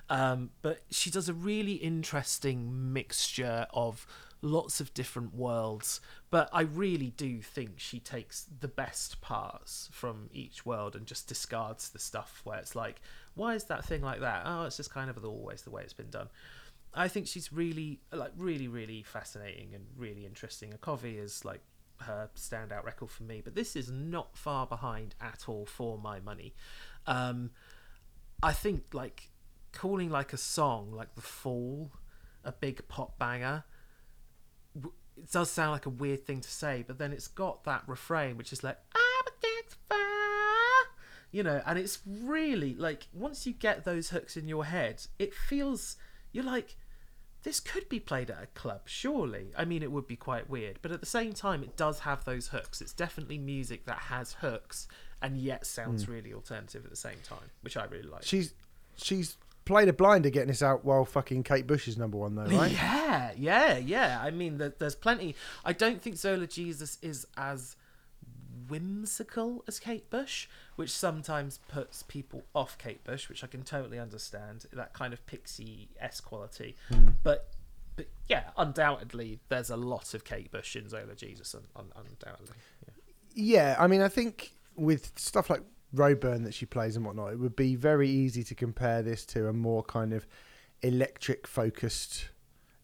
Um, but she does a really interesting mixture of lots of different worlds. But I really do think she takes the best parts from each world and just discards the stuff where it's like, why is that thing like that? Oh, it's just kind of always the way it's been done. I think she's really, like, really, really fascinating and really interesting. Okovi is like her standout record for me, but this is not far behind at all for my money. Um, I think like calling like a song like The Fall a big pop banger it does sound like a weird thing to say, but then it's got that refrain which is like I'm against fire, you know, and it's really like once you get those hooks in your head, it feels you're like this could be played at a club, surely. I mean, it would be quite weird, but at the same time, it does have those hooks. It's definitely music that has hooks and yet sounds hmm. really alternative at the same time, which I really like. She's she's played a blinder getting this out while fucking Kate Bush is number one though, [laughs] right? Yeah, yeah, yeah. I mean, there, there's plenty. I don't think Zola Jesus is as whimsical as Kate Bush, which sometimes puts people off Kate Bush, which I can totally understand. That kind of pixie s quality, hmm. but. But yeah, undoubtedly, there's a lot of Kate Bush in Zola Jesus, un- un- undoubtedly. Yeah. Yeah, I mean, I think with stuff like Roadburn that she plays and whatnot, it would be very easy to compare this to a more kind of electric focused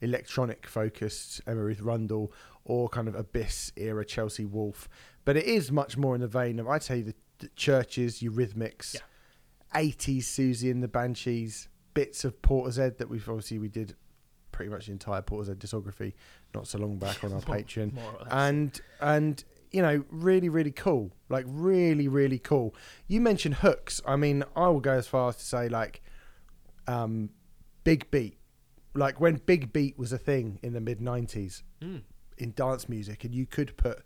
electronic focused Emma Ruth Rundle or kind of Abyss era Chelsea Wolfe. But it is much more in the vein of, I'd say, the, the Chvrches, Eurythmics, Yeah. 80s Siouxsie and the Banshees, bits of Portishead that we've obviously we did pretty much the entire Portishead discography not so long back on our [laughs] More- Patreon. more and and you know really really cool. Like really really cool. You mentioned hooks. I mean i will go as far as to say like um big beat. Like when big beat was a thing in the mid 90s Mm. in dance music and you could put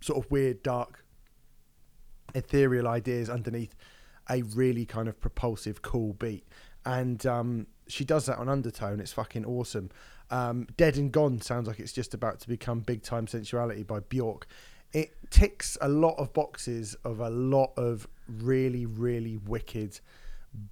sort of weird dark ethereal ideas underneath a really kind of propulsive cool beat. And um she does that on Undertow. It's fucking awesome. Um dead and gone sounds like it's just about to become big time sensuality by bjork. It ticks a lot of boxes of a lot of really really wicked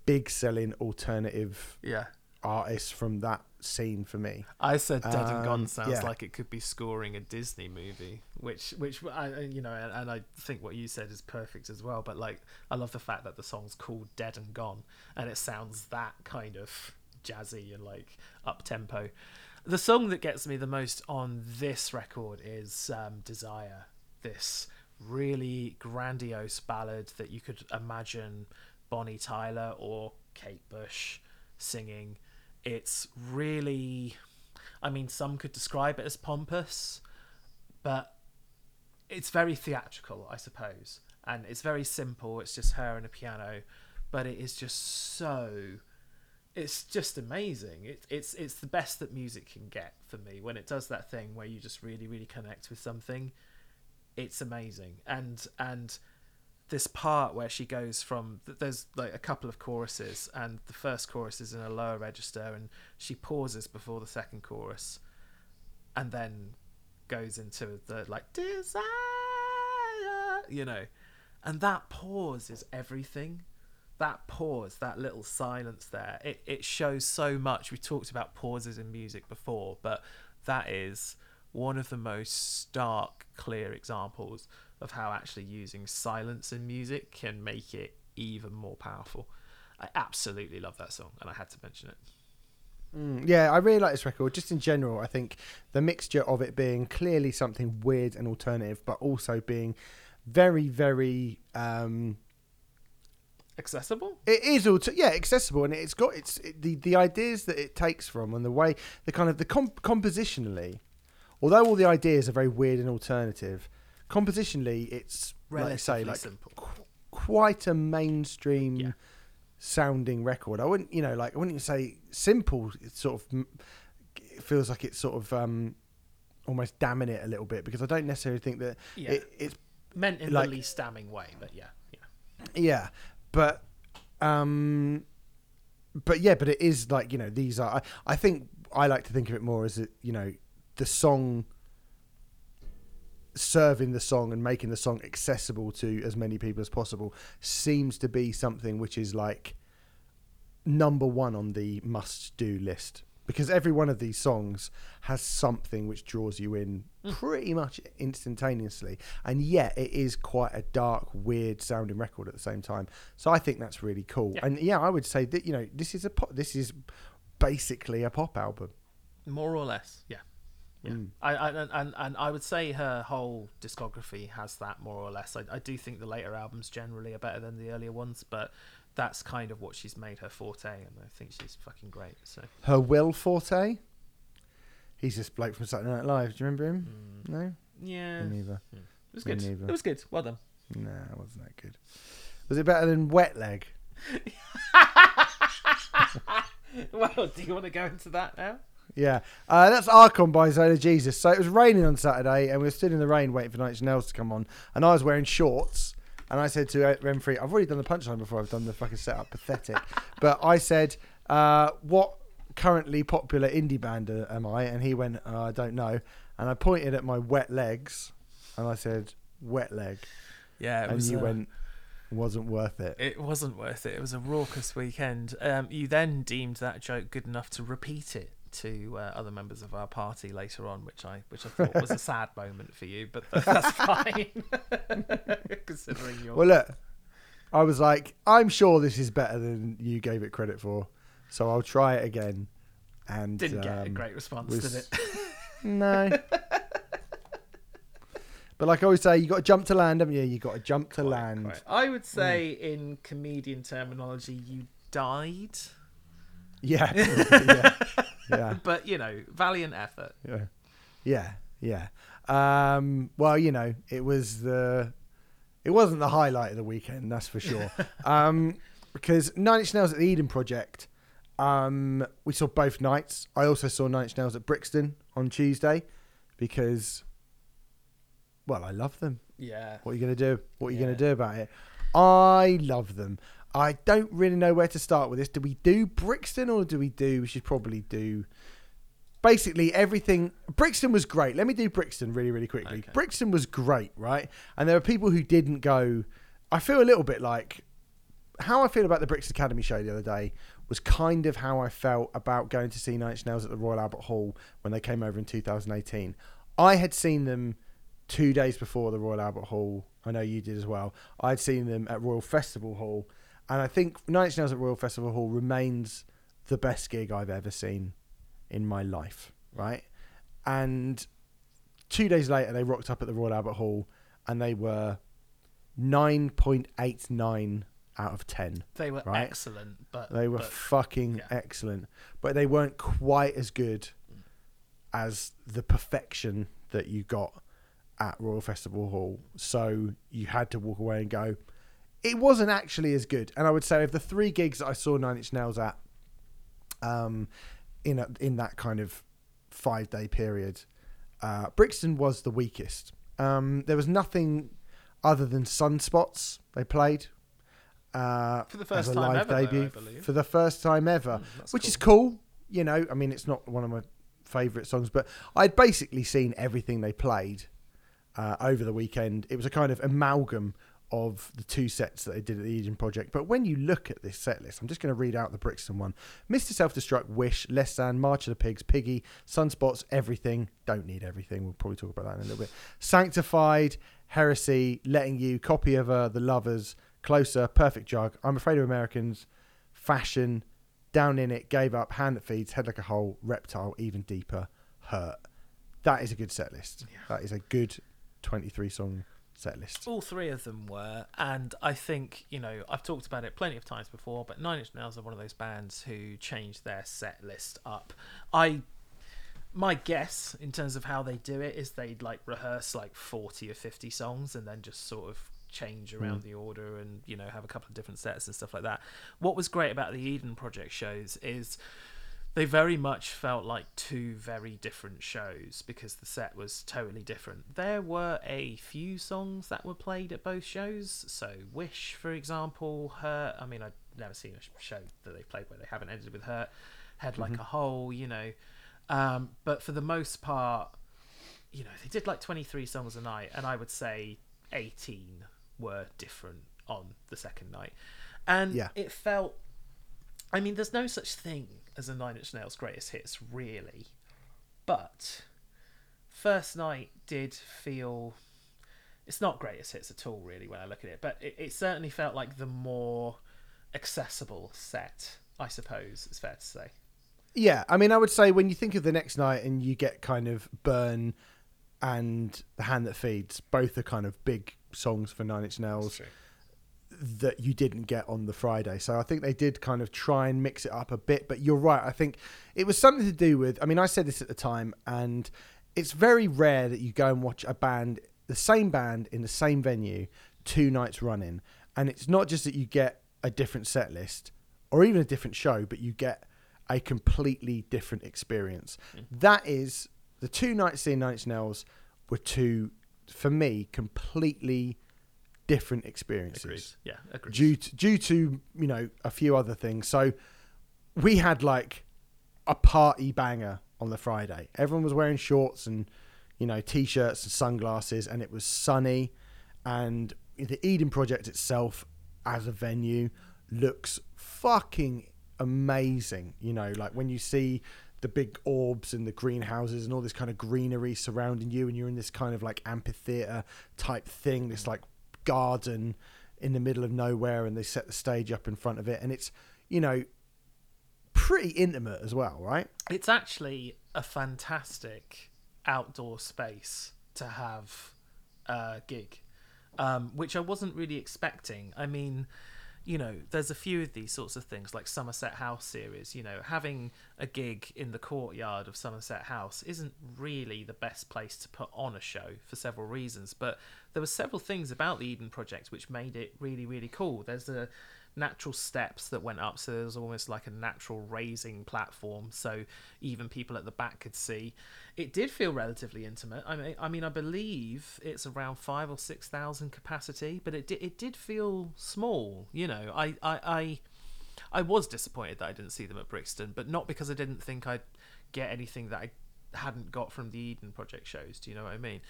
big selling alternative yeah. artists from that scene for me I said Dead and Um, Gone sounds yeah. like it could be scoring a Disney movie, which which I I- you know, and, and I think what you said is perfect as well. But like, I love the fact that the song's called Dead and Gone, and it sounds that kind of jazzy and like up tempo. The song that gets me the most on this record is um, Desire. This really grandiose ballad that you could imagine Bonnie Tyler or Kate Bush singing. It's really, I mean, some could describe it as pompous, but it's very theatrical, I suppose. And it's very simple. It's just her and a piano, but it is just so. It's just amazing. It, it's it's the best that music can get for me when it does that thing where you just really really connect with something. It's amazing, and and this part where she goes from there's like a couple of choruses and the first chorus is in a lower register and she pauses before the second chorus and then goes into the like desire you know? And that pause is everything. That pause that little silence there it, it shows so much. We talked about pauses in music before but that is one of the most stark clear examples of how actually using silence in music can make it even more powerful i absolutely love that song and i had to mention it Mm, yeah, I really like this record. Just in general, I think the mixture of it being clearly something weird and alternative, but also being very, very. Um, accessible it is alter- yeah accessible, and it's got it's it, the the ideas that it takes from and the way the kind of the comp- compositionally, although all the ideas are very weird and alternative, compositionally it's like I say like simple qu- quite a mainstream Yeah. sounding record. I wouldn't, you know, like I wouldn't say simple. It sort of it feels like it's sort of um, almost damning it a little bit because I don't necessarily think that yeah it, it's meant in like- the least damning way but yeah yeah yeah, but um, but yeah, but it is like you know these are. I, I think I like to think of it more as a, you know the song serving the song and making the song accessible to as many people as possible seems to be something which is like number one on the must do list. Because every one of these songs has something which draws you in mm. pretty much instantaneously. And yet it is quite a dark weird sounding record at the same time. So i think that's really cool. Yeah. and yeah i would say that you know this is a pop this is basically a pop album. More or less yeah yeah. Mm. I, I and, and and i would say her whole discography has that more or less. I, I do think the later albums generally are better than the earlier ones but that's kind of what she's made her forte and i think she's fucking great so. Her will forte? He's this bloke from saturday night live. Do you remember him? Mm, no? Yeah. Me neither. It was me good. neither. it was good. Well done. No it wasn't that good. Was it better than wet leg? [laughs] Well do you want to go into that now Yeah, uh, that's Arkhon by Zola Jesus. So it was raining on Saturday, and we were stood in the rain waiting for Night Nails to come on. And I was wearing shorts, and I said to Remfry, "I've already done the punchline before I've done the fucking setup. Pathetic." [laughs] but I said, uh, "What currently popular indie band uh, am I?" And he went, uh, "I don't know." And I pointed at my wet legs, and I said, "Wet leg," yeah and you went, "Wasn't worth it." It wasn't worth it. It was a raucous weekend. Um, you then deemed that joke good enough to repeat it to uh, other members of our party later on, which I which I thought was a [laughs] sad moment for you, but that's fine, [laughs] considering your. Well, look, I was like, I'm sure this is better than you gave it credit for, so I'll try it again. and Didn't get a um, great response, was- did it? [laughs] No. but like I always say, you got to jump to land, haven't you? You got to jump to land. Quite. I would say, in comedian terminology, you died. Yeah. [laughs] yeah. Yeah. But you know, valiant effort. Yeah. Yeah. Yeah. Um, well, you know, it was the it wasn't the highlight of the weekend, that's for sure. [laughs] um, because Nine Inch Nails at the Eden Project, um, we saw both nights. I also saw Nine Inch Nails at Brixton on Tuesday because well, I love them. Yeah. What are you going to do? What are you going to do about it? I love them. I don't really know where to start with this. Do we do Brixton or do we do? We should probably do. Basically, everything. Brixton was great. Let me do Brixton really, really quickly. Okay. Brixton was great, right? And there are people who didn't go. I feel a little bit like how I feel about the Brixton Academy show the other day was kind of how I felt about going to see Nine Inch Nails at the Royal Albert Hall when they came over in 2018. I had seen them two days before the Royal Albert Hall. I know you did as well. I'd seen them at Royal Festival Hall, and I think Nine Inch Nails at Royal Festival Hall remains the best gig I've ever seen in my life. Right, and two days later they rocked up at the Royal Albert Hall, and they were nine point eight nine out of ten. They were Right. excellent, but They were but fucking yeah. excellent, but they weren't quite as good as the perfection that you got at Royal Festival Hall. So you had to walk away and go, it wasn't actually as good. And I would say of the three gigs that I saw Nine Inch Nails at, um, in a, in that kind of five day period, uh, Brixton was the weakest. Um, there was nothing other than sunspots they played. Uh, For the first as a time live ever, though, debut believe. for the first time ever, Mm, which cool. is cool. You know, I mean, it's not one of my favourite songs, but I'd basically seen everything they played uh, over the weekend. It was a kind of amalgam of the two sets that they did at the Eden Project. But when you look at this set list, I'm just going to read out the Brixton one: Mr. Self Destruct, Wish, Less Than, March of the Pigs, Piggy, Sunspots, Everything. Don't need everything. We'll probably talk about that in a little bit. Sanctified, Heresy, Letting You, Copy of A, The Lovers, Closer, Perfect Drug. I'm afraid of Americans, Fashion, Down in It, Gave Up, Hand That Feeds, Head Like a Hole, Reptile, Even Deeper, Hurt. That is a good set list. That is a good 23 song set list. All three of them were, and I think you know I've talked about it plenty of times before. But Nine Inch Nails are one of those bands who changed their set list up. I, my guess in terms of how they do it is they'd like rehearse like forty or fifty songs and then just sort of change around hmm. the order and you know have a couple of different sets and stuff like that. What was great about the Eden Project shows is they very much felt like two very different shows because the set was totally different. There were a few songs that were played at both shows. So Wish, for example, Hurt. I mean, I've never seen a show that they played where they haven't ended with Hurt. Head like a hole, you know. Um, but for the most part, you know, they did like 23 songs a night, and I would say 18 were different on the second night. And Yeah. it felt I mean, there's no such thing as a Nine Inch Nails greatest hits, really. But first night did feel. It's not greatest hits at all, really, when I look at it. But it, it certainly felt like the more accessible set, I suppose, it's fair to say. Yeah, I mean, I would say when you think of the next night and you get kind of Burn and The Hand That Feeds, both are kind of big songs for Nine Inch Nails that you didn't get on the Friday. So I think they did kind of try and mix it up a bit. But you're right. I think it was something to do with. I mean, I said this at the time, and it's very rare that you go and watch a band, the same band in the same venue, two nights running, and it's not just that you get a different set list or even a different show, but you get a completely different experience. Mm. That is the two nights seeing Nine Inch Nails were two, for me, completely different experiences Agreed. Yeah, agreed. due to, due to you know a few other things. So we had like a party banger on the Friday. Everyone was wearing shorts and you know t-shirts and sunglasses, and it was sunny. And the Eden Project itself, as a venue, looks fucking amazing. You know, like when you see the big orbs and the greenhouses and all this kind of greenery surrounding you, and you're in this kind of like amphitheater type thing, this like garden in the middle of nowhere, and they set the stage up in front of it, and it's you know pretty intimate as well, right? It's actually a fantastic outdoor space to have a gig, um, which I wasn't really expecting. I mean, you know, there's a few of these sorts of things like Somerset House series. You know, having a gig in the courtyard of Somerset House isn't really the best place to put on a show for several reasons. But there were several things about the Eden Project which made it really, really cool. There's a natural steps that went up. So there was almost like a natural raising platform so even people at the back could see. It did feel relatively intimate. I mean i mean i believe it's around 5 or 6000 capacity but it did it did feel small you know. I i i, I was disappointed that i didn't see them at brixton but not because i didn't think i'd get anything that i hadn't got from the eden project shows do you know what i mean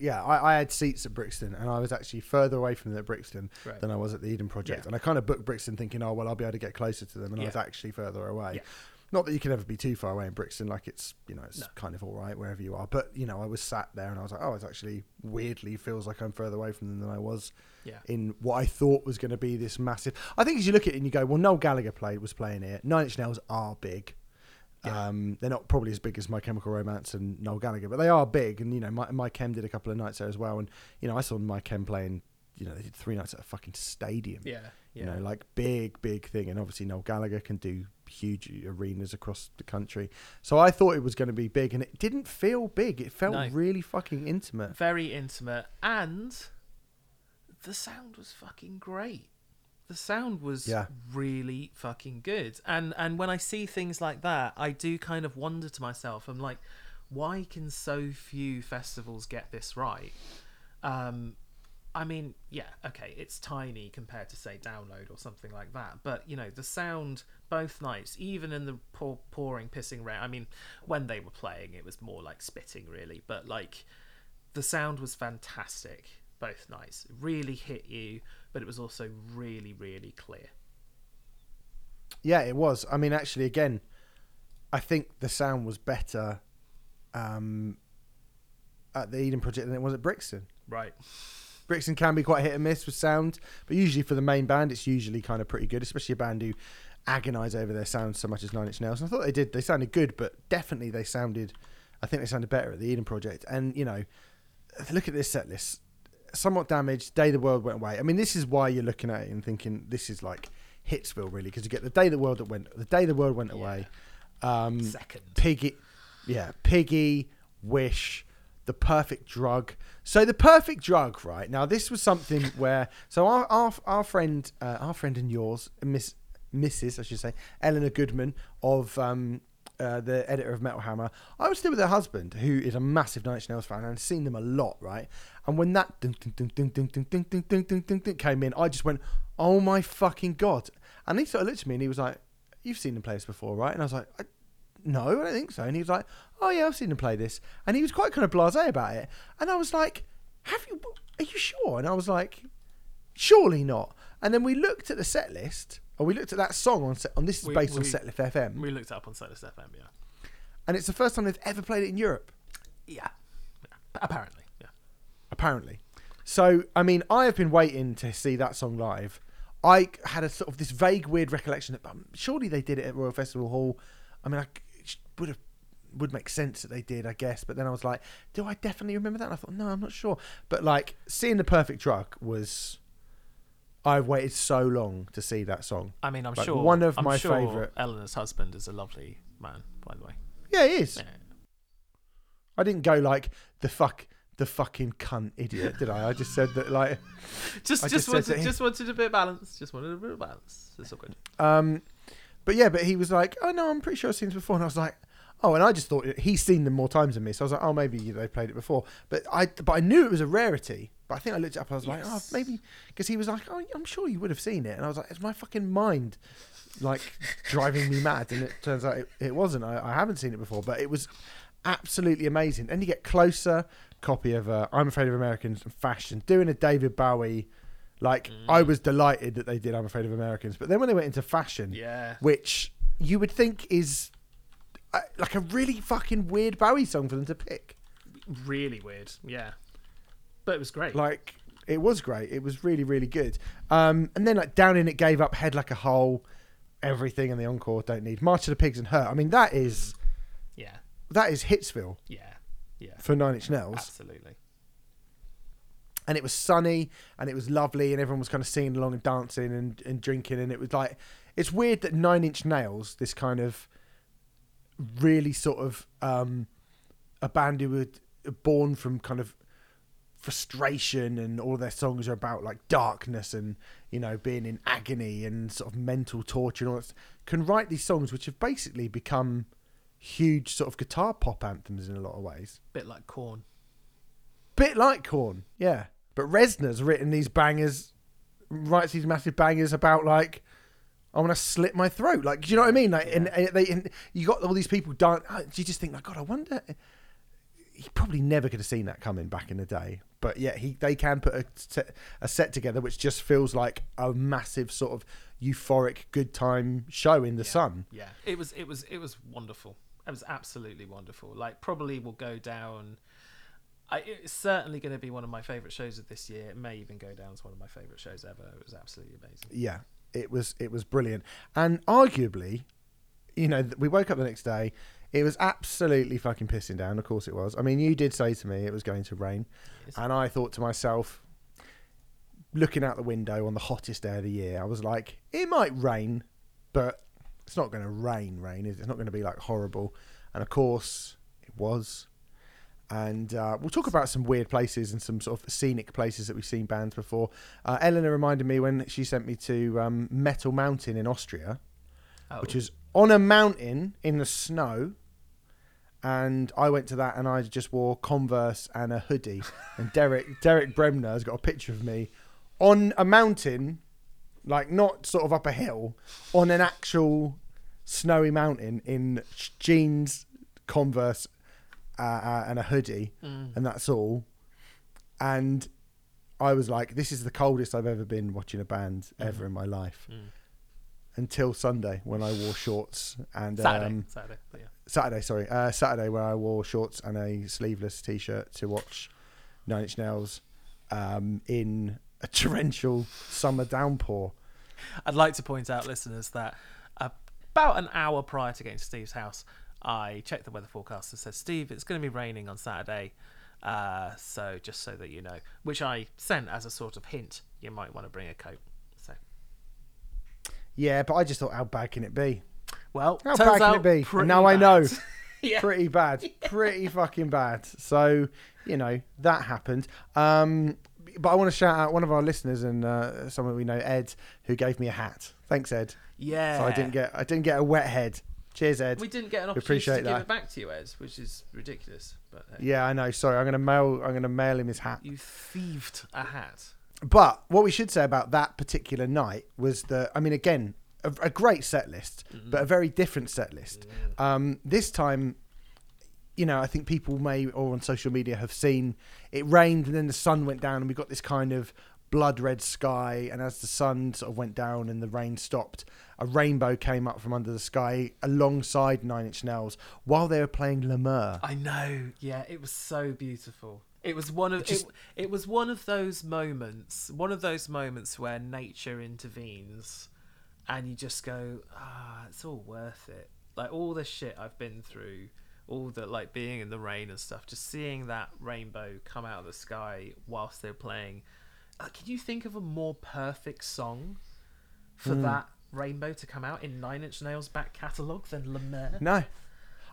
Yeah, I, I had seats at Brixton, and I was actually further away from them at Brixton Right. than I was at the Eden Project. Yeah. And I kind of booked Brixton thinking, oh well, I'll be able to get closer to them, and I was actually further away. Yeah. Not that you can ever be too far away in Brixton, like it's you know it's No. kind of all right wherever you are. But you know, I was sat there and I was like, oh, it's actually weirdly feels like I'm further away from them than I was yeah in what I thought was going to be this massive. I think as you look at it and you go, well, Noel Gallagher played was playing here. Nine Inch Nails are big. Yeah. Um, they're not probably as big as My Chemical Romance and Noel Gallagher, but they are big. And you know, my, my Chem did a couple of nights there as well. And you know, I saw My Chem playing. You know, they did three nights at a fucking stadium. yeah yeah You know, like big, big thing. And obviously, Noel Gallagher can do huge arenas across the country. So I thought it was going to be big, and it didn't feel big. It felt No. really fucking intimate. very intimate and the sound was fucking great the sound was Yeah. really fucking good and and when i see things like that i do kind of wonder to myself i'm like why can so few festivals get this right um I mean, yeah, okay, it's tiny compared to say download or something like that, but you know, the sound both nights, even in the pour, pouring, pissing rain. I mean, when they were playing, it was more like spitting, really, but like the sound was fantastic both nights. It really hit you, but it was also really, really clear. Yeah, it was. I mean, actually, again, I think the sound was better um, at the Eden Project than it was at Brixton. Right. Brixton can be quite hit and miss with sound, but usually for the main band, it's usually kind of pretty good, especially a band who agonise over their sound so much as Nine Inch Nails. And I thought they did. They sounded good, but definitely they sounded. I think they sounded better at the Eden Project. And you know, look at this set list. Somewhat damaged. Day the World went away. I mean, this is why you're looking at it and thinking this is like Hitsville, really, because you get the day the world that went, the day the world went Yeah. away. Um, Second. Piggy, yeah, Piggy, Wish, the perfect drug. So the perfect drug, right now, this was something [laughs] where so our our, our friend, uh, our friend and yours, Miss Mrs. I should say, Eleanor Goodman of. Um, uh, the editor of Metal Hammer. I was still with her husband, who is a massive Nine Inch Nails fan, and seen them a lot, right? And when that came in, I just went, "Oh my fucking god!" And he sort of looked at me and he was like, "You've seen them play this before, right?" And I was like, I, no, I don't think so. And he was like, oh yeah, I've seen him play this. And he was quite kind of blasé about it. And I was like, have you? Are you sure? And I was like, surely not. And then we looked at the set list, or we looked at that song on set, on this is We- based on we- Setlift FM, We looked it up on setlist.fm, yeah. and it's the first time they've ever played it in Europe, Yeah. Apparently, yeah. apparently. So I mean, I have been waiting to see that song live. I had a sort of this vague, weird recollection that um, surely they did it at Royal Festival Hall. I mean, I it would have would make sense that they did, I guess. But then I was like, do I definitely remember that? And I thought, no, I'm not sure. But like seeing the perfect drug was, I've waited so long to see that song. I mean, I'm Like, sure one of I'm my sure favourite- Eleanor's husband is a lovely man, by the way. Yeah, it is. Yeah. I didn't go like the fuck, the fucking cunt idiot, did I? I just said that like. [laughs] Just, I just, just wanted, just wanted a bit of balance. Just wanted a bit of balance. It's all good. Um, but yeah, but he was like, "Oh no, I'm pretty sure I've seen this before," and I was like, "Oh," and I just thought he's seen them more times than me, so I was like, "Oh, maybe they played it before." But I, but I knew it was a rarity. But I think I looked it up. I was like, "Oh, maybe," because he was like, "Oh, I'm sure you would have seen it," and I was like, "It's my fucking mind." Like driving me mad, and it turns out it, it wasn't. I, I haven't seen it before, but it was absolutely amazing. And you get closer copy of uh, "I'm Afraid of Americans" and "Fashion," doing a David Bowie. Like I was delighted that they did "I'm Afraid of Americans," but then when they went into "Fashion," Yeah. which you would think is like a really fucking weird Bowie song for them to pick. Really weird. Yeah. But it was great. Like it was great. It was really really good. Um, and then like down in it gave up head like a hole. everything, and the encore don't need March of the Pigs and Hurt. I mean, that is Yeah, that is Hitsville yeah, yeah. for Nine Inch Nails. Absolutely. and it was sunny and it was lovely and everyone was kind of singing along and dancing and, and drinking and it was like it's weird that nine inch nails this kind of really sort of um a band who were born from kind of frustration and all their songs are about like darkness and you know being in agony and sort of mental torture and all that can write these songs which have basically become huge sort of guitar pop anthems in a lot of ways Bit like Korn. bit like Korn, yeah. But Reznor's written these bangers, writes these massive bangers about like, I want to slit my throat. Like, do you know what I mean? Like, and, and they, and you got all these people dance. Oh, you just think, like, God, I wonder. He probably never could have seen that coming back in the day, but yeah, he they can put a set, a set together which just feels like a massive sort of euphoric good time show in the Yeah. sun. Yeah, it was it was it was wonderful. It was absolutely wonderful. Like probably will go down. I, it's certainly going to be one of my favorite shows of this year. It may even go down as one of my favorite shows ever. It was absolutely amazing. yeah, it was it was brilliant, and arguably, you know, we woke up the next day. It was absolutely fucking pissing down. Of course, it was. I mean, you did say to me it was going to rain, Yes. and I thought to myself, looking out the window on the hottest day of the year, I was like, it might rain, but it's not going to rain. Rain is it's not going to be like horrible, and of course, it was. And uh, we'll talk about some weird places and some sort of scenic places that we've seen bands before. Uh, Eleanor reminded me when she sent me to um, Metal Mountain in Austria, Oh, which is on a mountain in the snow. And I went to that and I just wore Converse and a hoodie. [laughs] And Derek Derek Bremner has got a picture of me on a mountain, like not sort of up a hill, on an actual snowy mountain in jeans, Converse, uh, uh, and a hoodie, Mm. and that's all. And I was like, this is the coldest I've ever been watching a band ever Mhm. in my life Mm. until Sunday when I wore shorts and Saturday, um, Saturday, yeah. Saturday, sorry, uh, Saturday where I wore shorts and a sleeveless t-shirt to watch Nine Inch Nails um, in a [laughs] torrential summer downpour. I'd like to point out, listeners, that about an hour prior to getting to Steve's house, I checked the weather forecast and said, Steve, it's going to be raining on Saturday. Uh, so just so that you know, which I sent as a sort of hint, you might want to bring a coat. So, Yeah, but I just thought, how bad can it be? well, How turns bad can out it be? And now I know. [laughs] [laughs] yeah. Pretty bad, [laughs] pretty fucking bad. So you know that happened. Um, but I want to shout out one of our listeners and uh, someone we know, Ed, who gave me a hat. Thanks, Ed. Yeah. So I didn't get I didn't get a wet head. Cheers, Ed. We didn't get an opportunity appreciate to give it back to you, Ed, which is ridiculous. But hey, Yeah, I know. Sorry, I'm gonna mail. I'm gonna mail him his hat. you thieved a hat. But what we should say about that particular night was that I mean, again, a, a great set list, but a very different set list. Um, this time, you know, I think people may or on social media have seen it rained and then the sun went down and we got this kind of blood red sky. And as the sun sort of went down and the rain stopped, a rainbow came up from under the sky alongside Nine Inch Nails while they were playing La Mer. I know. Yeah, it was so beautiful. It was one of It just- it, it was one of those moments, one of those moments where nature intervenes and you just go, "Ah, it's all worth it." Like all the shit I've been through, all the like being in the rain and stuff, just seeing that rainbow come out of the sky whilst they're playing. Uh, can you think of a more perfect song for Hmm. that rainbow to come out in Nine Inch Nails' back catalogue than Le? No.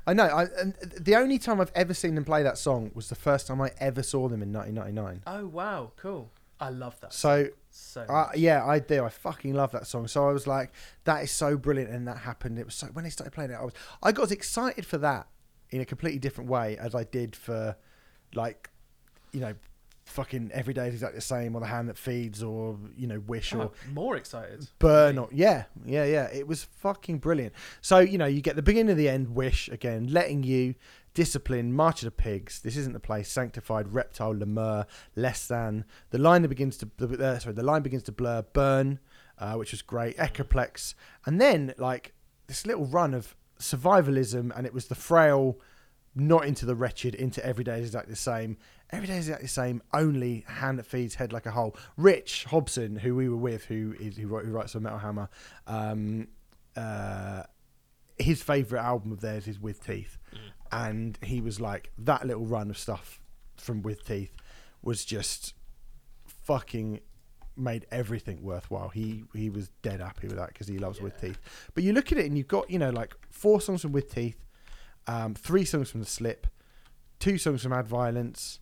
I know. I, and the only time I've ever seen them play that song was the first time I ever saw them in 1999. Oh wow, cool! I love that. So, So uh, yeah, I do. I fucking love that song. So I was like, that is so brilliant, and that happened. It was so when they started playing it, I was I got as excited for that in a completely different way as I did for, like, you know, fucking every day is exactly the same, or the hand that feeds, or you know, wish, or more excited. burn or yeah yeah yeah. It was fucking brilliant. So you know you get the beginning of the end wish again letting you discipline march of the pigs. This isn't the place. Sanctified reptile La Mer less than. The line that begins to uh, sorry the line begins to blur burn uh, which was great. Echoplex. And then like this little run of survivalism and it was the frail not into the wretched into every day is exactly the same every day is exactly the same only hand that feeds head like a hole rich hobson who we were with who is who, who writes for metal hammer um uh, his favorite album of theirs is With Teeth, and he was like that little run of stuff from With Teeth was just fucking made everything worthwhile. He he was dead happy with that because he loves With Teeth. But you look at it and you've got you know like four songs from With Teeth, um, three songs from The Slip, two songs from Add Violence,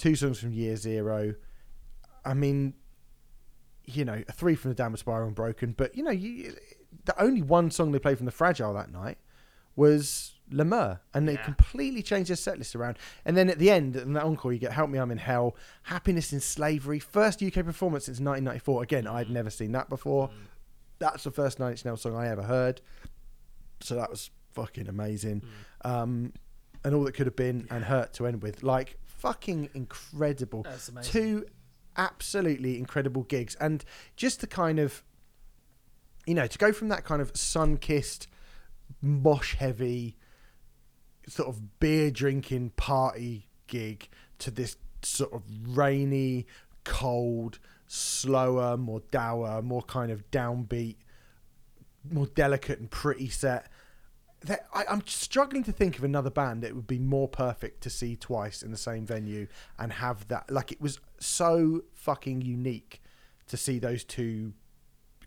two songs from Year Zero. I mean, you know, a three from the Downward Spiral and Broken. But you know, you, the only one song they played from the Fragile that night was La Mer, and they Yeah. completely changed their set list around. And then at the end, in that encore, you get "Help Me, I'm in Hell," "Happiness in Slavery," first UK performance since 1994. Again, I'd mm. never seen that before. Mm. That's the first Nine Inch Nails song I ever heard, so that was fucking amazing. Mm. Um, and all that could have been, and hurt to end with, like fucking incredible. That's amazing. Two absolutely incredible gigs, and just to kind of, you know, to go from that kind of sun-kissed, mosh-heavy, sort of beer drinking party gig to this sort of rainy, cold, slower, more dour, more kind of downbeat, more delicate and pretty set. I, I'm struggling to think of another band that would be more perfect to see twice in the same venue and have that. Like it was so fucking unique to see those two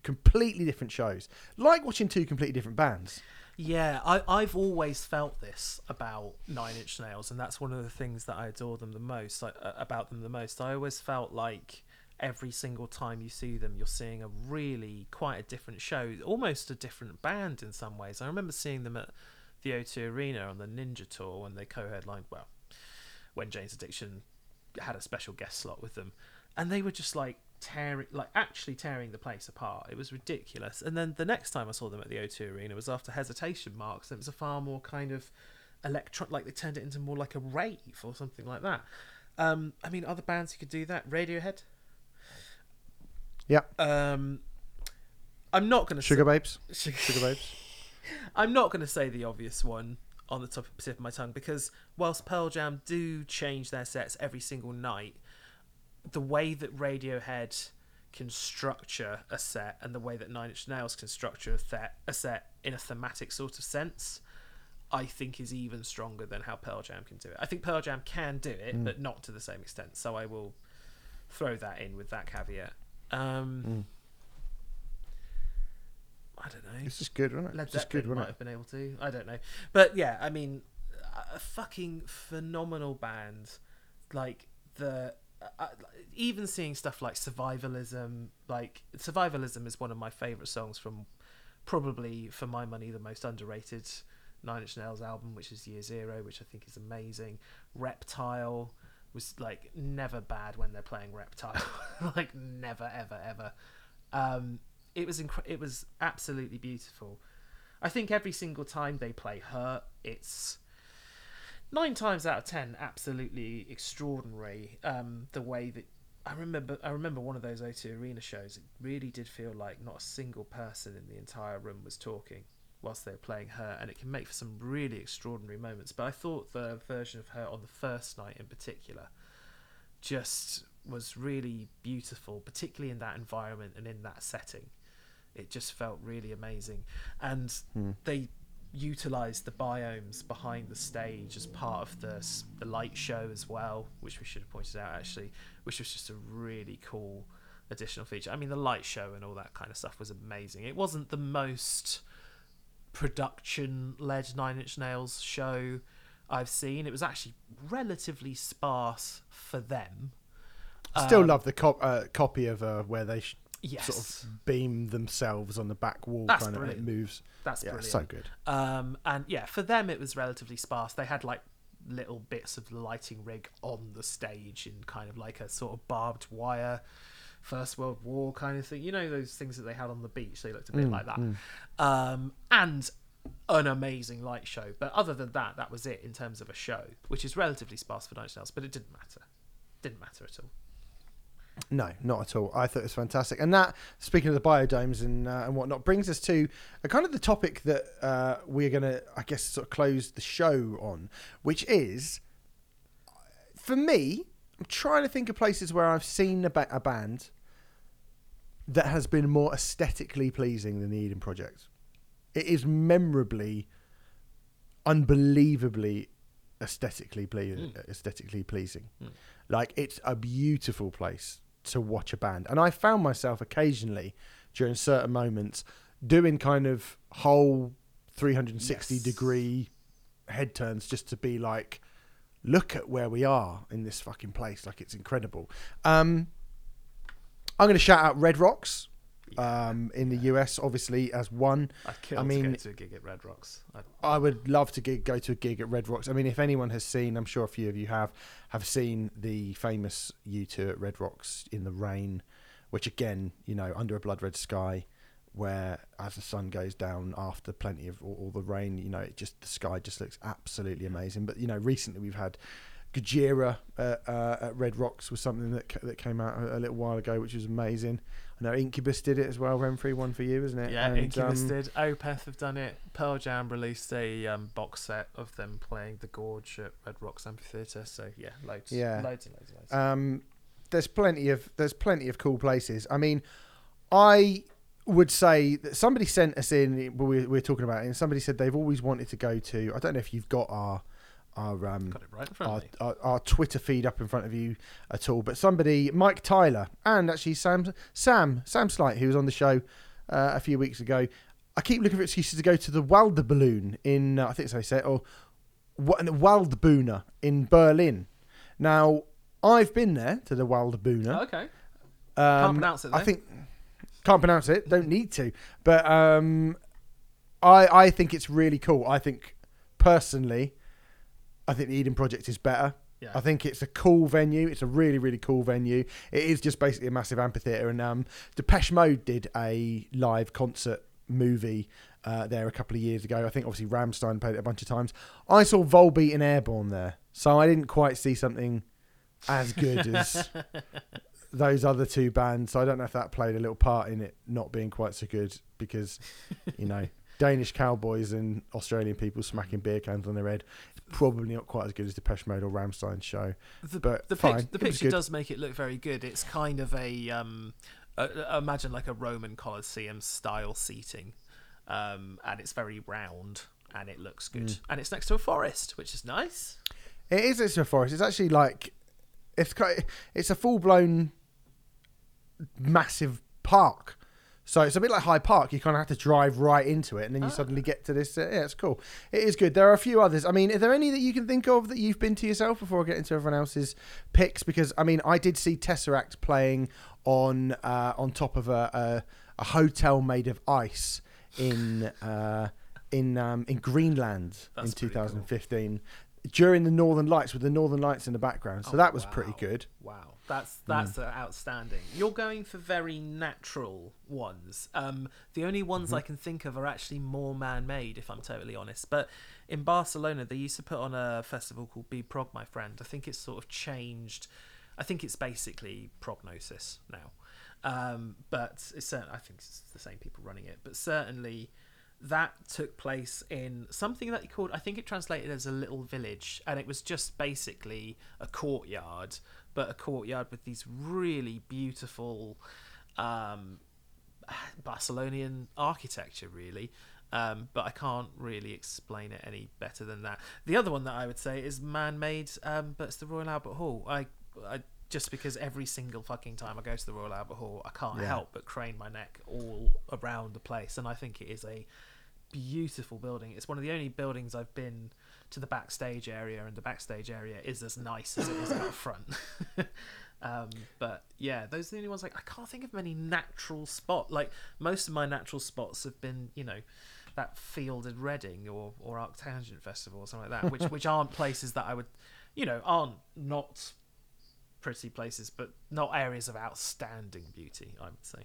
completely different shows. Like watching two completely different bands. Yeah, I, I've always felt this about Nine Inch Nails, and that's one of the things that I adore them the most. Like, about them the most, I always felt like every single time you see them, you're seeing a really quite a different show, almost a different band in some ways. I remember seeing them at the O2 Arena on the Ninja Tour when they co-headlined. Well, when Jane's Addiction had a special guest slot with them, and they were just like tearing, like actually tearing the place apart. It was ridiculous. And then the next time I saw them at the O2 Arena was after Hesitation Marks. It was a far more kind of electron, like they turned it into more like a rave or something like that. Um, I mean, other bands who could do that, Radiohead. Yeah. Um, I'm not going to Sugababes. [laughs] Sugar, Sugababes. [laughs] I'm not going to say the obvious one on the top tip of my tongue because whilst Pearl Jam do change their sets every single night, the way that Radiohead can structure a set and the way that Nine Inch Nails can structure a, th- a set in a thematic sort of sense, I think is even stronger than how Pearl Jam can do it. I think Pearl Jam can do it, but not to the same extent. So I will throw that in with that caveat. Um, I don't know. It's just good, wasn't it? Led It's just Zeppelin good, might wasn't it? have been able to. I don't know, but yeah, I mean, a fucking phenomenal band. Like the uh, uh, even seeing stuff like survivalism. Like survivalism is one of my favorite songs from probably for my money the most underrated Nine Inch Nails album, which is Year Zero, which I think is amazing. Reptile was like never bad when they're playing Reptile, [laughs] [laughs] like never ever ever. Um, it was incre- it was absolutely beautiful. I think every single time they play her, it's nine times out of ten absolutely extraordinary. Um, the way that I remember, I remember one of those O2 Arena shows. It really did feel like not a single person in the entire room was talking whilst they're playing her, and it can make for some really extraordinary moments. But I thought the version of her on the first night in particular just was really beautiful, particularly in that environment and in that setting. It just felt really amazing, and hmm. they utilized the biomes behind the stage as part of the the light show as well, which we should have pointed out actually, which was just a really cool additional feature. I mean, the light show and all that kind of stuff was amazing. It wasn't the most production led Nine Inch Nails show I've seen. It was actually relatively sparse for them. Still Um, love the cop- uh, copy of uh, where they sh- Yes, sort of beam themselves on the back wall, That's kind of, and it moves. that's yeah, brilliant. so good. Um, and yeah, for them it was relatively sparse. They had like little bits of the lighting rig on the stage in kind of like a sort of barbed wire First World War kind of thing. You know those things that they had on the beach. They looked a bit like that. Um, and an amazing light show. But other than that, that was it in terms of a show, which is relatively sparse for Nine Inch Nails. But it didn't matter. Didn't matter at all. No, not at all. I thought it was fantastic. And that, speaking of the biodomes and uh, and whatnot, brings us to a kind of the topic that uh, we're going to, I guess, sort of close the show on, which is, for me, I'm trying to think of places where I've seen a, ba- a band that has been more aesthetically pleasing than the Eden Project. It is memorably, unbelievably aesthetically ple- Mm. aesthetically pleasing. Mm. Like it's a beautiful place to watch a band, and I found myself occasionally during certain moments doing kind of whole 360 Yes. degree head turns just to be like, look at where we are in this fucking place. Like it's incredible. Um, I'm going to shout out Red Rocks um, in the US, obviously as one. I'd kill I to mean- go to a gig at Red Rocks. I'd, I would love to gig, go to a gig at Red Rocks. I mean, if anyone has seen, I'm sure a few of you have, have seen the famous U2 at Red Rocks in the rain, which again, you know, under a blood red sky, where as the sun goes down after plenty of all, all the rain, you know, it just the sky just looks absolutely amazing. But you know, recently we've had Gojira uh, uh, at Red Rocks was something that ca- that came out a, a little while ago, which was amazing. I know Incubus did it as well. Remfry one for you, isn't it? yeah, And, Incubus um, did. Opeth have done it. Pearl Jam released a um, box set of them playing the Gorge at Red Rocks Amphitheatre. So yeah, loads. Yeah. loads and loads and loads. Um, there's plenty of there's plenty of cool places. I mean, I would say that somebody sent us in. We were, we were talking about it, and somebody said they've always wanted to go to. I don't know if you've got our our um, right in front our, of our, our Twitter feed up in front of you at all, but somebody, Mike Tyler, and actually Sam Sam Sam Slight, who was on the show uh, a few weeks ago. I keep looking for excuses to go to the Wilder Waldballoon in, uh, I think so they say, or what, Waldbühne in Berlin. Now, I've been there to the Waldbühne. okay. Um, Can't pronounce it, I think can't pronounce it. Don't need to. But um, I I think it's really cool. I think personally, I think the Eden Project is better. Yeah. I think it's a cool venue. It's a really really cool venue. It is just basically a massive amphitheater. And um, Depeche Mode did a live concert movie. Uh, there a couple of years ago. I think obviously Rammstein played it a bunch of times. I saw Volbeat and Airborne there, so I didn't quite see something as good as [laughs] those other two bands. So I don't know if that played a little part in it not being quite so good because, [laughs] you know, Danish cowboys and Australian people smacking beer cans on their head. It's probably not quite as good as Depeche Mode or Rammstein's show. The, but the, fine, pic- the picture does make it look very good. It's kind of a um, uh, imagine like a Roman Colosseum style seating, um, and it's very round and it looks good. Mm. And it's next to a forest, which is nice. It is it's a forest. It's actually like it's quite, it's a full blown massive park. So it's a bit like High Park. You kind of have to drive right into it, and then you Ah. suddenly get to this. Uh, yeah, it's cool. It is good. There are a few others. I mean, are there any that you can think of that you've been to yourself before I get into everyone else's picks? Because I mean, I did see Tesseract playing on uh, on top of a, a a hotel made of ice in uh, in um, in Greenland That's in pretty cool. 2015 during the Northern Lights with the Northern Lights in the background. So Oh, that was wow. pretty good. Wow, that's that's uh, outstanding. You're going for very natural ones. Um, the only ones I can think of are actually more man-made, if I'm totally honest. But in Barcelona, they used to put on a festival called Be Prog, my friend. I think it's sort of changed. I think it's basically prognosis now. Um, but it's certain, I think it's the same people running it. But certainly, that took place in something that he called I think it translated as a little village and it was just basically a courtyard but a courtyard with these really beautiful um, Barcelonian architecture really. Um, but I can't really explain it any better than that. The other one that I would say is man-made um, but it's the Royal Albert Hall. I, I just because every single fucking time I go to the Royal Albert Hall I can't Yeah. help but crane my neck all around the place and I think it is a beautiful building. It's one of the only buildings I've been to the backstage area, and the backstage area is as nice as it is out front. [laughs] um, but yeah, those are the only ones. Like I can't think of many natural spot. Like most of my natural spots have been, you know, that field in Reading or or Arctangent Festival or something like that, which [laughs] which aren't places that I would, you know, aren't not pretty places, but not areas of outstanding beauty. I would say.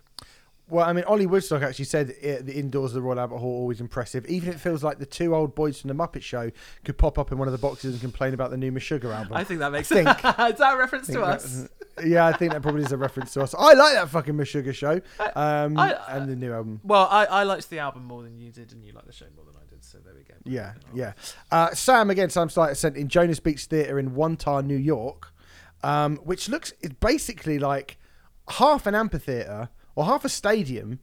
Well, I mean, Ollie Woodstock actually said uh the indoors of the Royal Albert Hall always impressive. Even if it feels like the two old boys from the Muppet Show could pop up in one of the boxes and complain about the new Meshuggah album. I think that makes sense. [laughs] is that a reference to that- us? [laughs] yeah, I think that probably is a reference to us. I like that fucking Meshuggah show um, I- and the new album. Well, I, I liked the album more than you did, and you liked the show more than I did. So there we go. Yeah, yeah. Uh, Sam again. Sam Slater sent in Jones Beach Theatre in Wantagh, New York, um, which looks it's basically like half an amphitheater or half a stadium,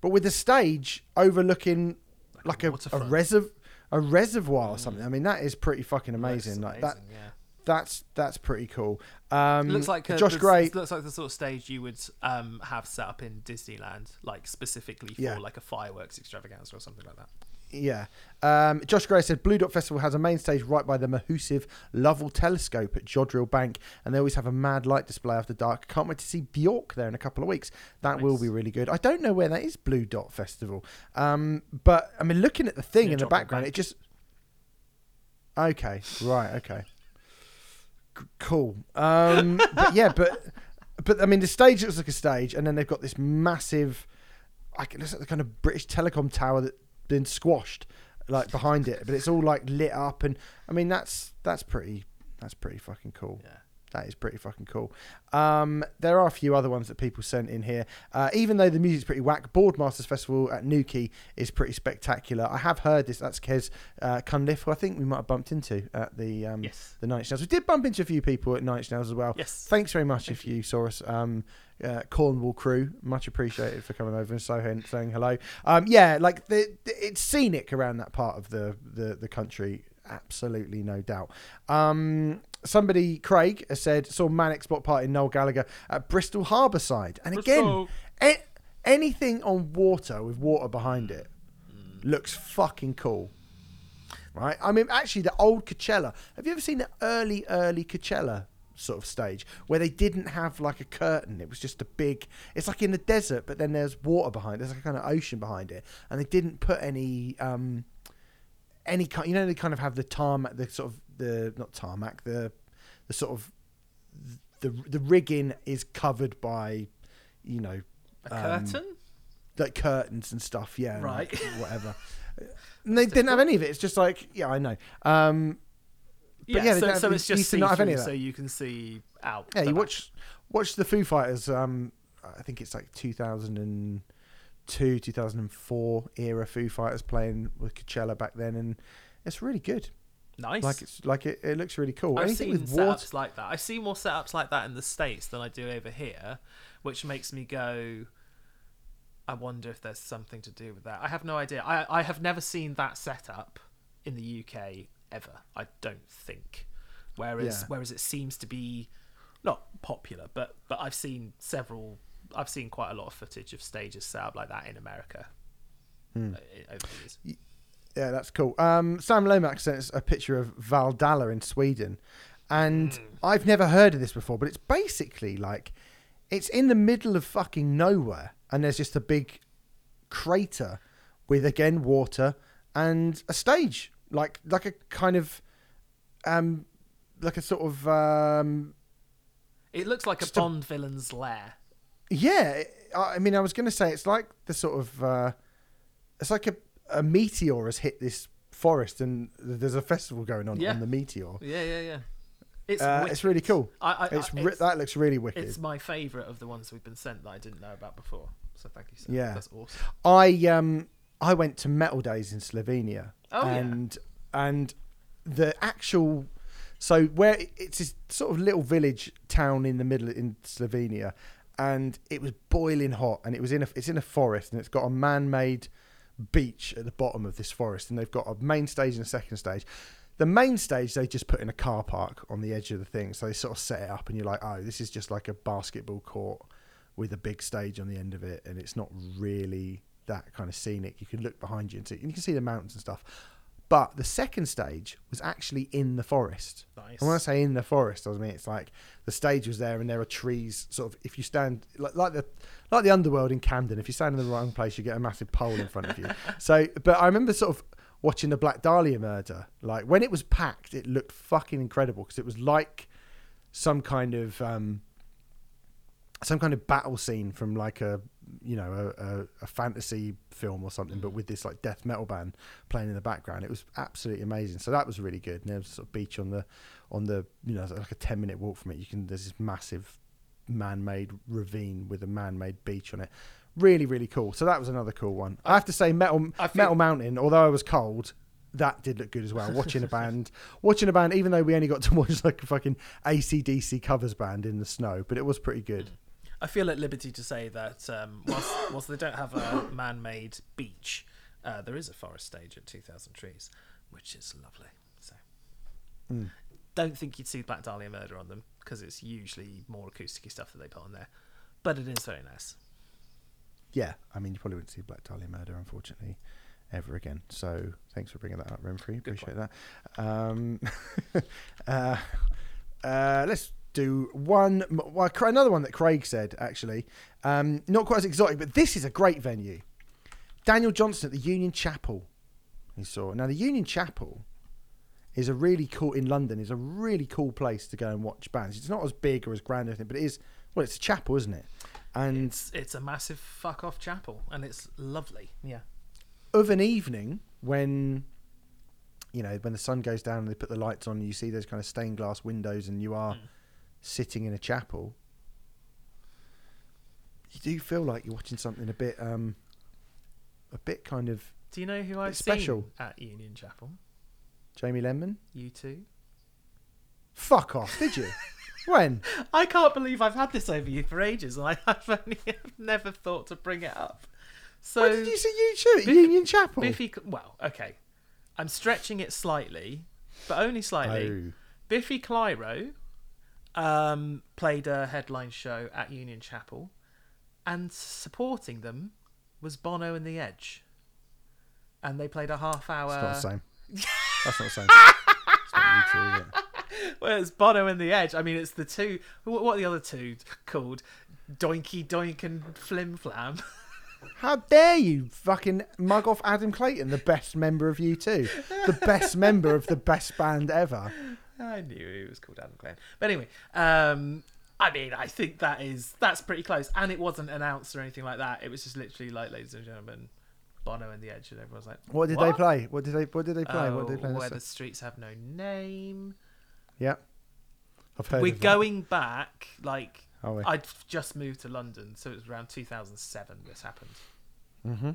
but with a stage overlooking like a, a reserv a reservoir or something. I mean, that is pretty fucking amazing. Like that, yeah. that's that's pretty cool. Um, looks like a, Josh the- Gray. Looks like the sort of stage you would um, have set up in Disneyland, like specifically for Yeah. like a fireworks extravaganza or something like that. Yeah. Um, Josh Gray said Blue Dot Festival has a main stage right by the Mahusive Lovell Telescope at Jodrell Bank, and they always have a mad light display after dark. Can't wait to see Bjork there in a couple of weeks. That will be really good. I don't know where that is, Blue Dot Festival. Um, but I mean, looking at the thing in the background, Bank. it just. Okay, right, okay. C- cool. Um, but yeah, but but I mean, the stage looks like a stage, and then they've got this massive, like it looks like the kind of British Telecom tower that's been squashed, like behind it, but it's all like lit up, and I mean that's that's pretty that's pretty fucking cool. Yeah. That is pretty fucking cool. Um, there are a few other ones that people sent in here. Uh, even though the music's pretty whack, Boardmasters Festival at Newquay is pretty spectacular. I have heard this. That's Kez uh, Cunliffe, who I think we might have bumped into at the um, Yes. the Nine Inch Nails. We did bump into a few people at Nine Inch Nails as well. Yes. Thanks very much if you saw us. Um, uh, Cornwall crew, much appreciated for coming over and saying, saying hello. Um, yeah, like the, the, it's scenic around that part of the, the, the country, absolutely no doubt. Um, somebody, Craig, has said saw Manic Spot Party in Noel Gallagher at Bristol Harbourside, and again, a- anything on water with water behind it looks fucking cool. Right? I mean, actually, the old Coachella. Have you ever seen the early, early Coachella sort of stage where they didn't have like a curtain? It was just a big. It's like in the desert, but then there's water behind. There's like a kind of ocean behind it, and they didn't put any. um any kind, you know, they kind of have the tarmac, the sort of the not tarmac, the the sort of the the rigging is covered by, you know, A um, curtain? like curtains and stuff. Yeah, Right. like, [laughs] whatever. And they didn't have any of it. It's just like, yeah, I know. Um, but yeah, yeah, so, so it's just not have any of that. so you can see out. yeah, you back. watch watch the Foo Fighters. Um, I think it's like 2002, 2004 era Foo Fighters playing with Coachella back then, and it's really good. Nice. Like it's like it, it looks really cool. I've Anything seen with setups water. like that. I see more setups like that in the states than I do over here, which makes me go. I wonder if there's something to do with that. I have no idea. I I have never seen that setup in the UK ever. I don't think. Whereas Yeah. whereas it seems to be not popular, but but I've seen several. I've seen quite a lot of footage of stages set up like that in America Hmm. uh. Yeah, that's cool. Um, Sam Lomax sent us a picture of Dalhalla in Sweden, and Hmm. I've never heard of this before, but it's basically like it's in the middle of fucking nowhere, and there's just a big crater with again water and a stage, like like a kind of um, like a sort of um, It looks like a- Bond villain's lair. Yeah. I mean, I was going to say it's like the sort of uh, it's like a, a meteor has hit this forest, and there's a festival going on Yeah. on the meteor. Yeah, yeah, yeah. It's Uh, it's really cool. I, I, It's, I- ri- that looks really wicked. It's my favourite of the ones we've been sent that I didn't know about before. So thank you, sir. Yeah. That's awesome. I um I went to Metal Days in Slovenia, Oh, yeah. and and the actual so where it's this sort of little village town in the middle in Slovenia, and it was boiling hot, and it was in a it's in a forest, and it's got a man-made beach at the bottom of this forest, and they've got a main stage and a second stage. The main stage they just put in a car park on the edge of the thing, so they sort of set it up, and you're like, oh, this is just like a basketball court with a big stage on the end of it, and it's not really that kind of scenic. You can look behind you and see, and you can see the mountains and stuff. But the second stage was actually in the forest. Nice. And when I say in the forest, I mean it's like the stage was there, and there are trees. Sort of, if you stand like, like the like the underworld in Camden, if you stand in the wrong place, you get a massive pole in front of you. [laughs] so, but I remember sort of watching the Black Dahlia murder. Like when it was packed, it looked fucking incredible because it was like some kind of um, some kind of battle scene from like a you know a, a, a fantasy film or something, but mm. with this like death metal band playing in the background. It was absolutely amazing. So that was really good. And there was a sort of beach on the on the you know like a ten minute walk from it. You can there's this massive man-made ravine with a man-made beach on it. Really, really cool. So that was another cool one. I have to say, Metal feel- Metal Mountain. Although I was cold, that did look good as well. Watching a [laughs] band, watching a band, even though we only got to watch like a fucking ACDC covers band in the snow, but it was pretty good. Mm. I feel at liberty to say that um, whilst, [laughs] whilst they don't have a man-made beach, Uh, there is a forest stage at 2,000 Trees, which is lovely. So, Mm. don't think you'd see Black Dahlia Murder on them because it's usually more acousticy stuff that they put on there. But it is very nice. Yeah, I mean, you probably wouldn't see Black Dahlia Murder, unfortunately, ever again. So thanks for bringing that up, Remfry. Good Appreciate that. Um, [laughs] uh, uh, let's do one, well, another one that Craig said, actually. Um, not quite as exotic, but this is a great venue. Daniel Johnston at the Union Chapel, he saw. Now, the Union Chapel is a really cool, in London, is a really cool place to go and watch bands. It's not as big or as grand or anything, but it is, well, it's a chapel, isn't it? And It's it's a massive fuck off chapel, and it's lovely. Yeah. of an evening when you know when the sun goes down and they put the lights on you see those kind of stained glass windows and you are Mm. Sitting in a chapel you do feel like you're watching something a bit um a bit kind of Do you know who I've special. seen at Union Chapel? Jamie Lenman You too. fuck off did you [laughs] when I can't believe I've had this over you for ages, and I, [laughs] I've only never thought to bring it up. So did you see U2 at Biff- Union Chapel Biffy, well, okay, I'm stretching it slightly, but only slightly. Oh. Biffy Clyro um, played a headline show at Union Chapel, and supporting them was Bono and the Edge, and they played a half hour. it's not the same [laughs] that's not the same it's not U2 [laughs] Well, it's Bono and the Edge. I mean, it's the two. What what are the other two called? Doinky Doink and Flim Flam. [laughs] How dare you fucking mug off Adam Clayton, the best member of U2, the best member of the best band ever. I knew he was called Adam Clayton. But anyway, um, I mean, I think that is that's pretty close, and it wasn't announced or anything like that. It was just literally like, ladies and gentlemen, Bono and the Edge, and everyone's like, What did they play? What did they? What did they play? Oh, what did they play? where the streets have no name. Yeah, I've heard. We're of that. going back like? I'd just moved to London, so it was around 2007 this happened. Mm-hmm.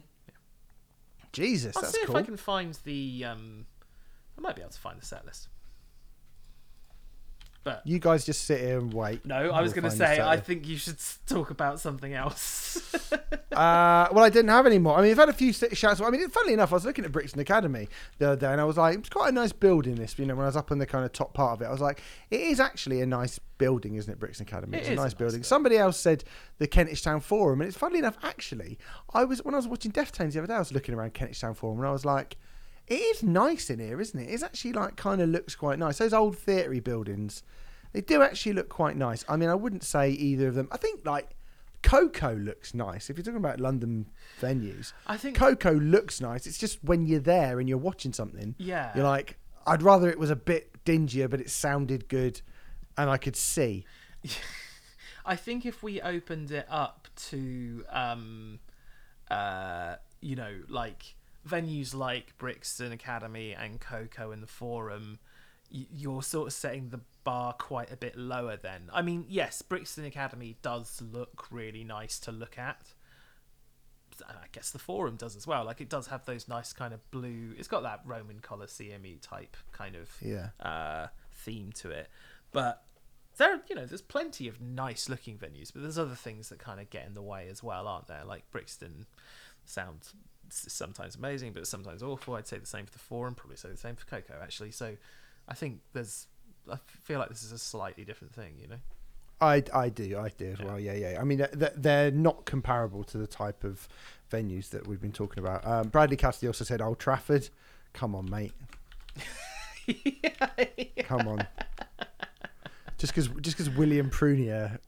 Jesus, I'll that's see if. I can find the. Um, I might be able to find the set list. But You guys just sit here and wait. no, I was We'll going to say I think you should talk about something else. [laughs] Uh, well, I didn't have any more. I mean, I've had a few shouts. I mean, funnily enough, I was looking at Brixton Academy the other day, and I was like, it's quite a nice building. This, you know, when I was up on the kind of top part of it, I was like, it is actually a nice building, isn't it, Brixton Academy? It it's is a a nice nice building. building. Somebody else said the Kentish Town Forum, and it's funnily enough, actually, I was when I was watching Deftones the other day, I was looking around Kentish Town Forum, and I was like. It is nice in here, isn't it? It's actually like kind of looks quite nice. Those old theatre buildings, they do actually look quite nice. I mean, I wouldn't say either of them. I think like Coco looks nice. If you're talking about London venues, I think Coco looks nice. It's just when you're there and you're watching something, yeah. you're like, I'd rather it was a bit dingier, but it sounded good, and I could see. [laughs] I think if we opened it up to, um, uh, you know, like venues like Brixton Academy and Coco and the Forum, you're sort of setting the bar quite a bit lower. Then, I mean, yes, Brixton Academy does look really nice to look at. And I guess the Forum does as well. Like it does have those nice kind of blue. It's got that Roman Colosseum type kind of Yeah. uh, theme to it. But there, you know, there's plenty of nice looking venues, but there's other things that kind of get in the way as well, aren't there? Like Brixton sounds sometimes amazing, but sometimes awful. I'd say the same for the Forum, probably say the same for Coco, actually. So I think there's, I feel like this is a slightly different thing, you know? I, I do, I do as well. Yeah, yeah. I mean, they're, they're not comparable to the type of venues that we've been talking about. Um, Bradley Cassidy also said Old Trafford. Come on, mate. [laughs] Come on. just because just because William Prunier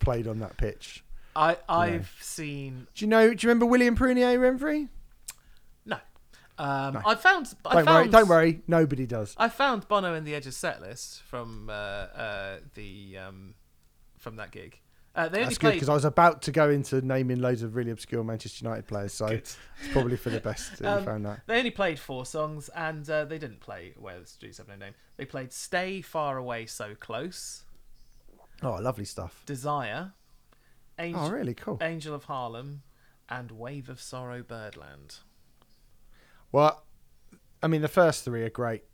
played on that pitch. I, I've seen, Do you know? Do you remember William Prunier, Remfry? no. Um. I found, I Don't found, worry. Don't worry. Nobody does. I found Bono in the Edge's set list from uh, uh, the um, from that gig. Uh, they only That's good played because I was about to go into naming loads of really obscure Manchester United players, so it's probably for the best that Um, you found that. They only played four songs, and uh, they didn't play Where the Streets Have No Name. They played Stay Far Away So Close, Oh, lovely stuff. Desire, Angel, Oh, really cool. Angel of Harlem, and Wave of Sorrow Birdland. Well, I mean, the first three are great.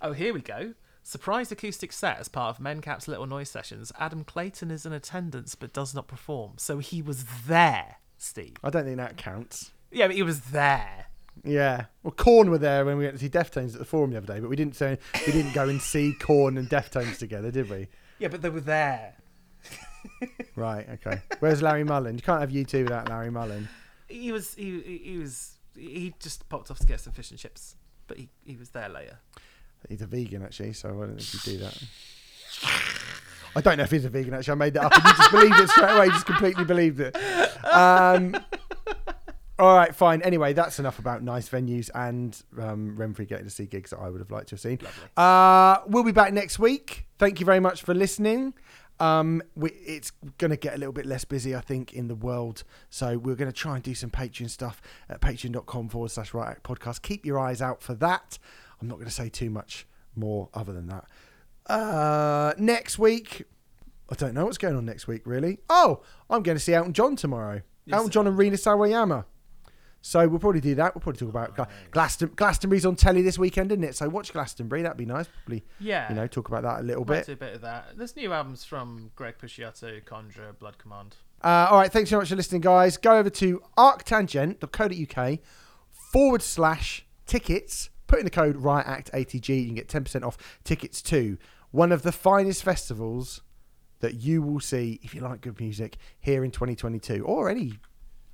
Oh, here we go. Surprise acoustic set as part of Mencap's Little Noise Sessions. Adam Clayton is in attendance but does not perform. So he was there, Steve. I don't think that counts. Yeah, but he was there. Yeah. Well, Korn were there when we went to see Deftones at the Forum the other day, but we didn't say we didn't go and see Korn and Deftones together, did we? Yeah, but they were there. Right. Okay. Where's Larry Mullen? You can't have U2 without Larry Mullen. He was he he- was he just popped off to get some fish and chips, but he he was there later. He's a vegan actually, so I don't think he'd do that. I don't know if he's a vegan actually. I made that up, and you just believed it straight away. You just completely believed it. Um, all right, fine. Anyway, that's enough about nice venues and um, Remfry getting to see gigs that I would have liked to have seen. Uh, we'll be back next week. Thank you very much for listening. Um, we, it's going to get a little bit less busy, I think, in the world. So we're going to try and do some Patreon stuff at patreon.com forward slash Riot Act podcast. Keep your eyes out for that. I'm not going to say too much more other than that. Uh, next week, I don't know what's going on next week, really. Oh, I'm going to see Elton John tomorrow. Yes, Elton John and Rina Sawayama. So we'll probably do that. We'll probably talk about Gla- Glaston- Glastonbury's on telly this weekend, isn't it? So watch Glastonbury. That'd be nice. Probably, Yeah, you know, talk about that a little might bit. do a bit of that. There's new albums from Greg Puciato, Conjurer, Blood Command. Uh, all right, thanks so much for listening, guys. Go over to arctangent.co.uk forward slash tickets. Put in the code Riot Act ATG. You can get 10% off tickets to one of the finest festivals that you will see if you like good music here in 2022 or any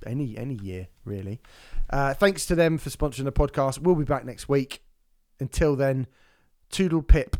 any any year really. Uh, thanks to them for sponsoring the podcast. We'll be back next week. Until then, toodle pip.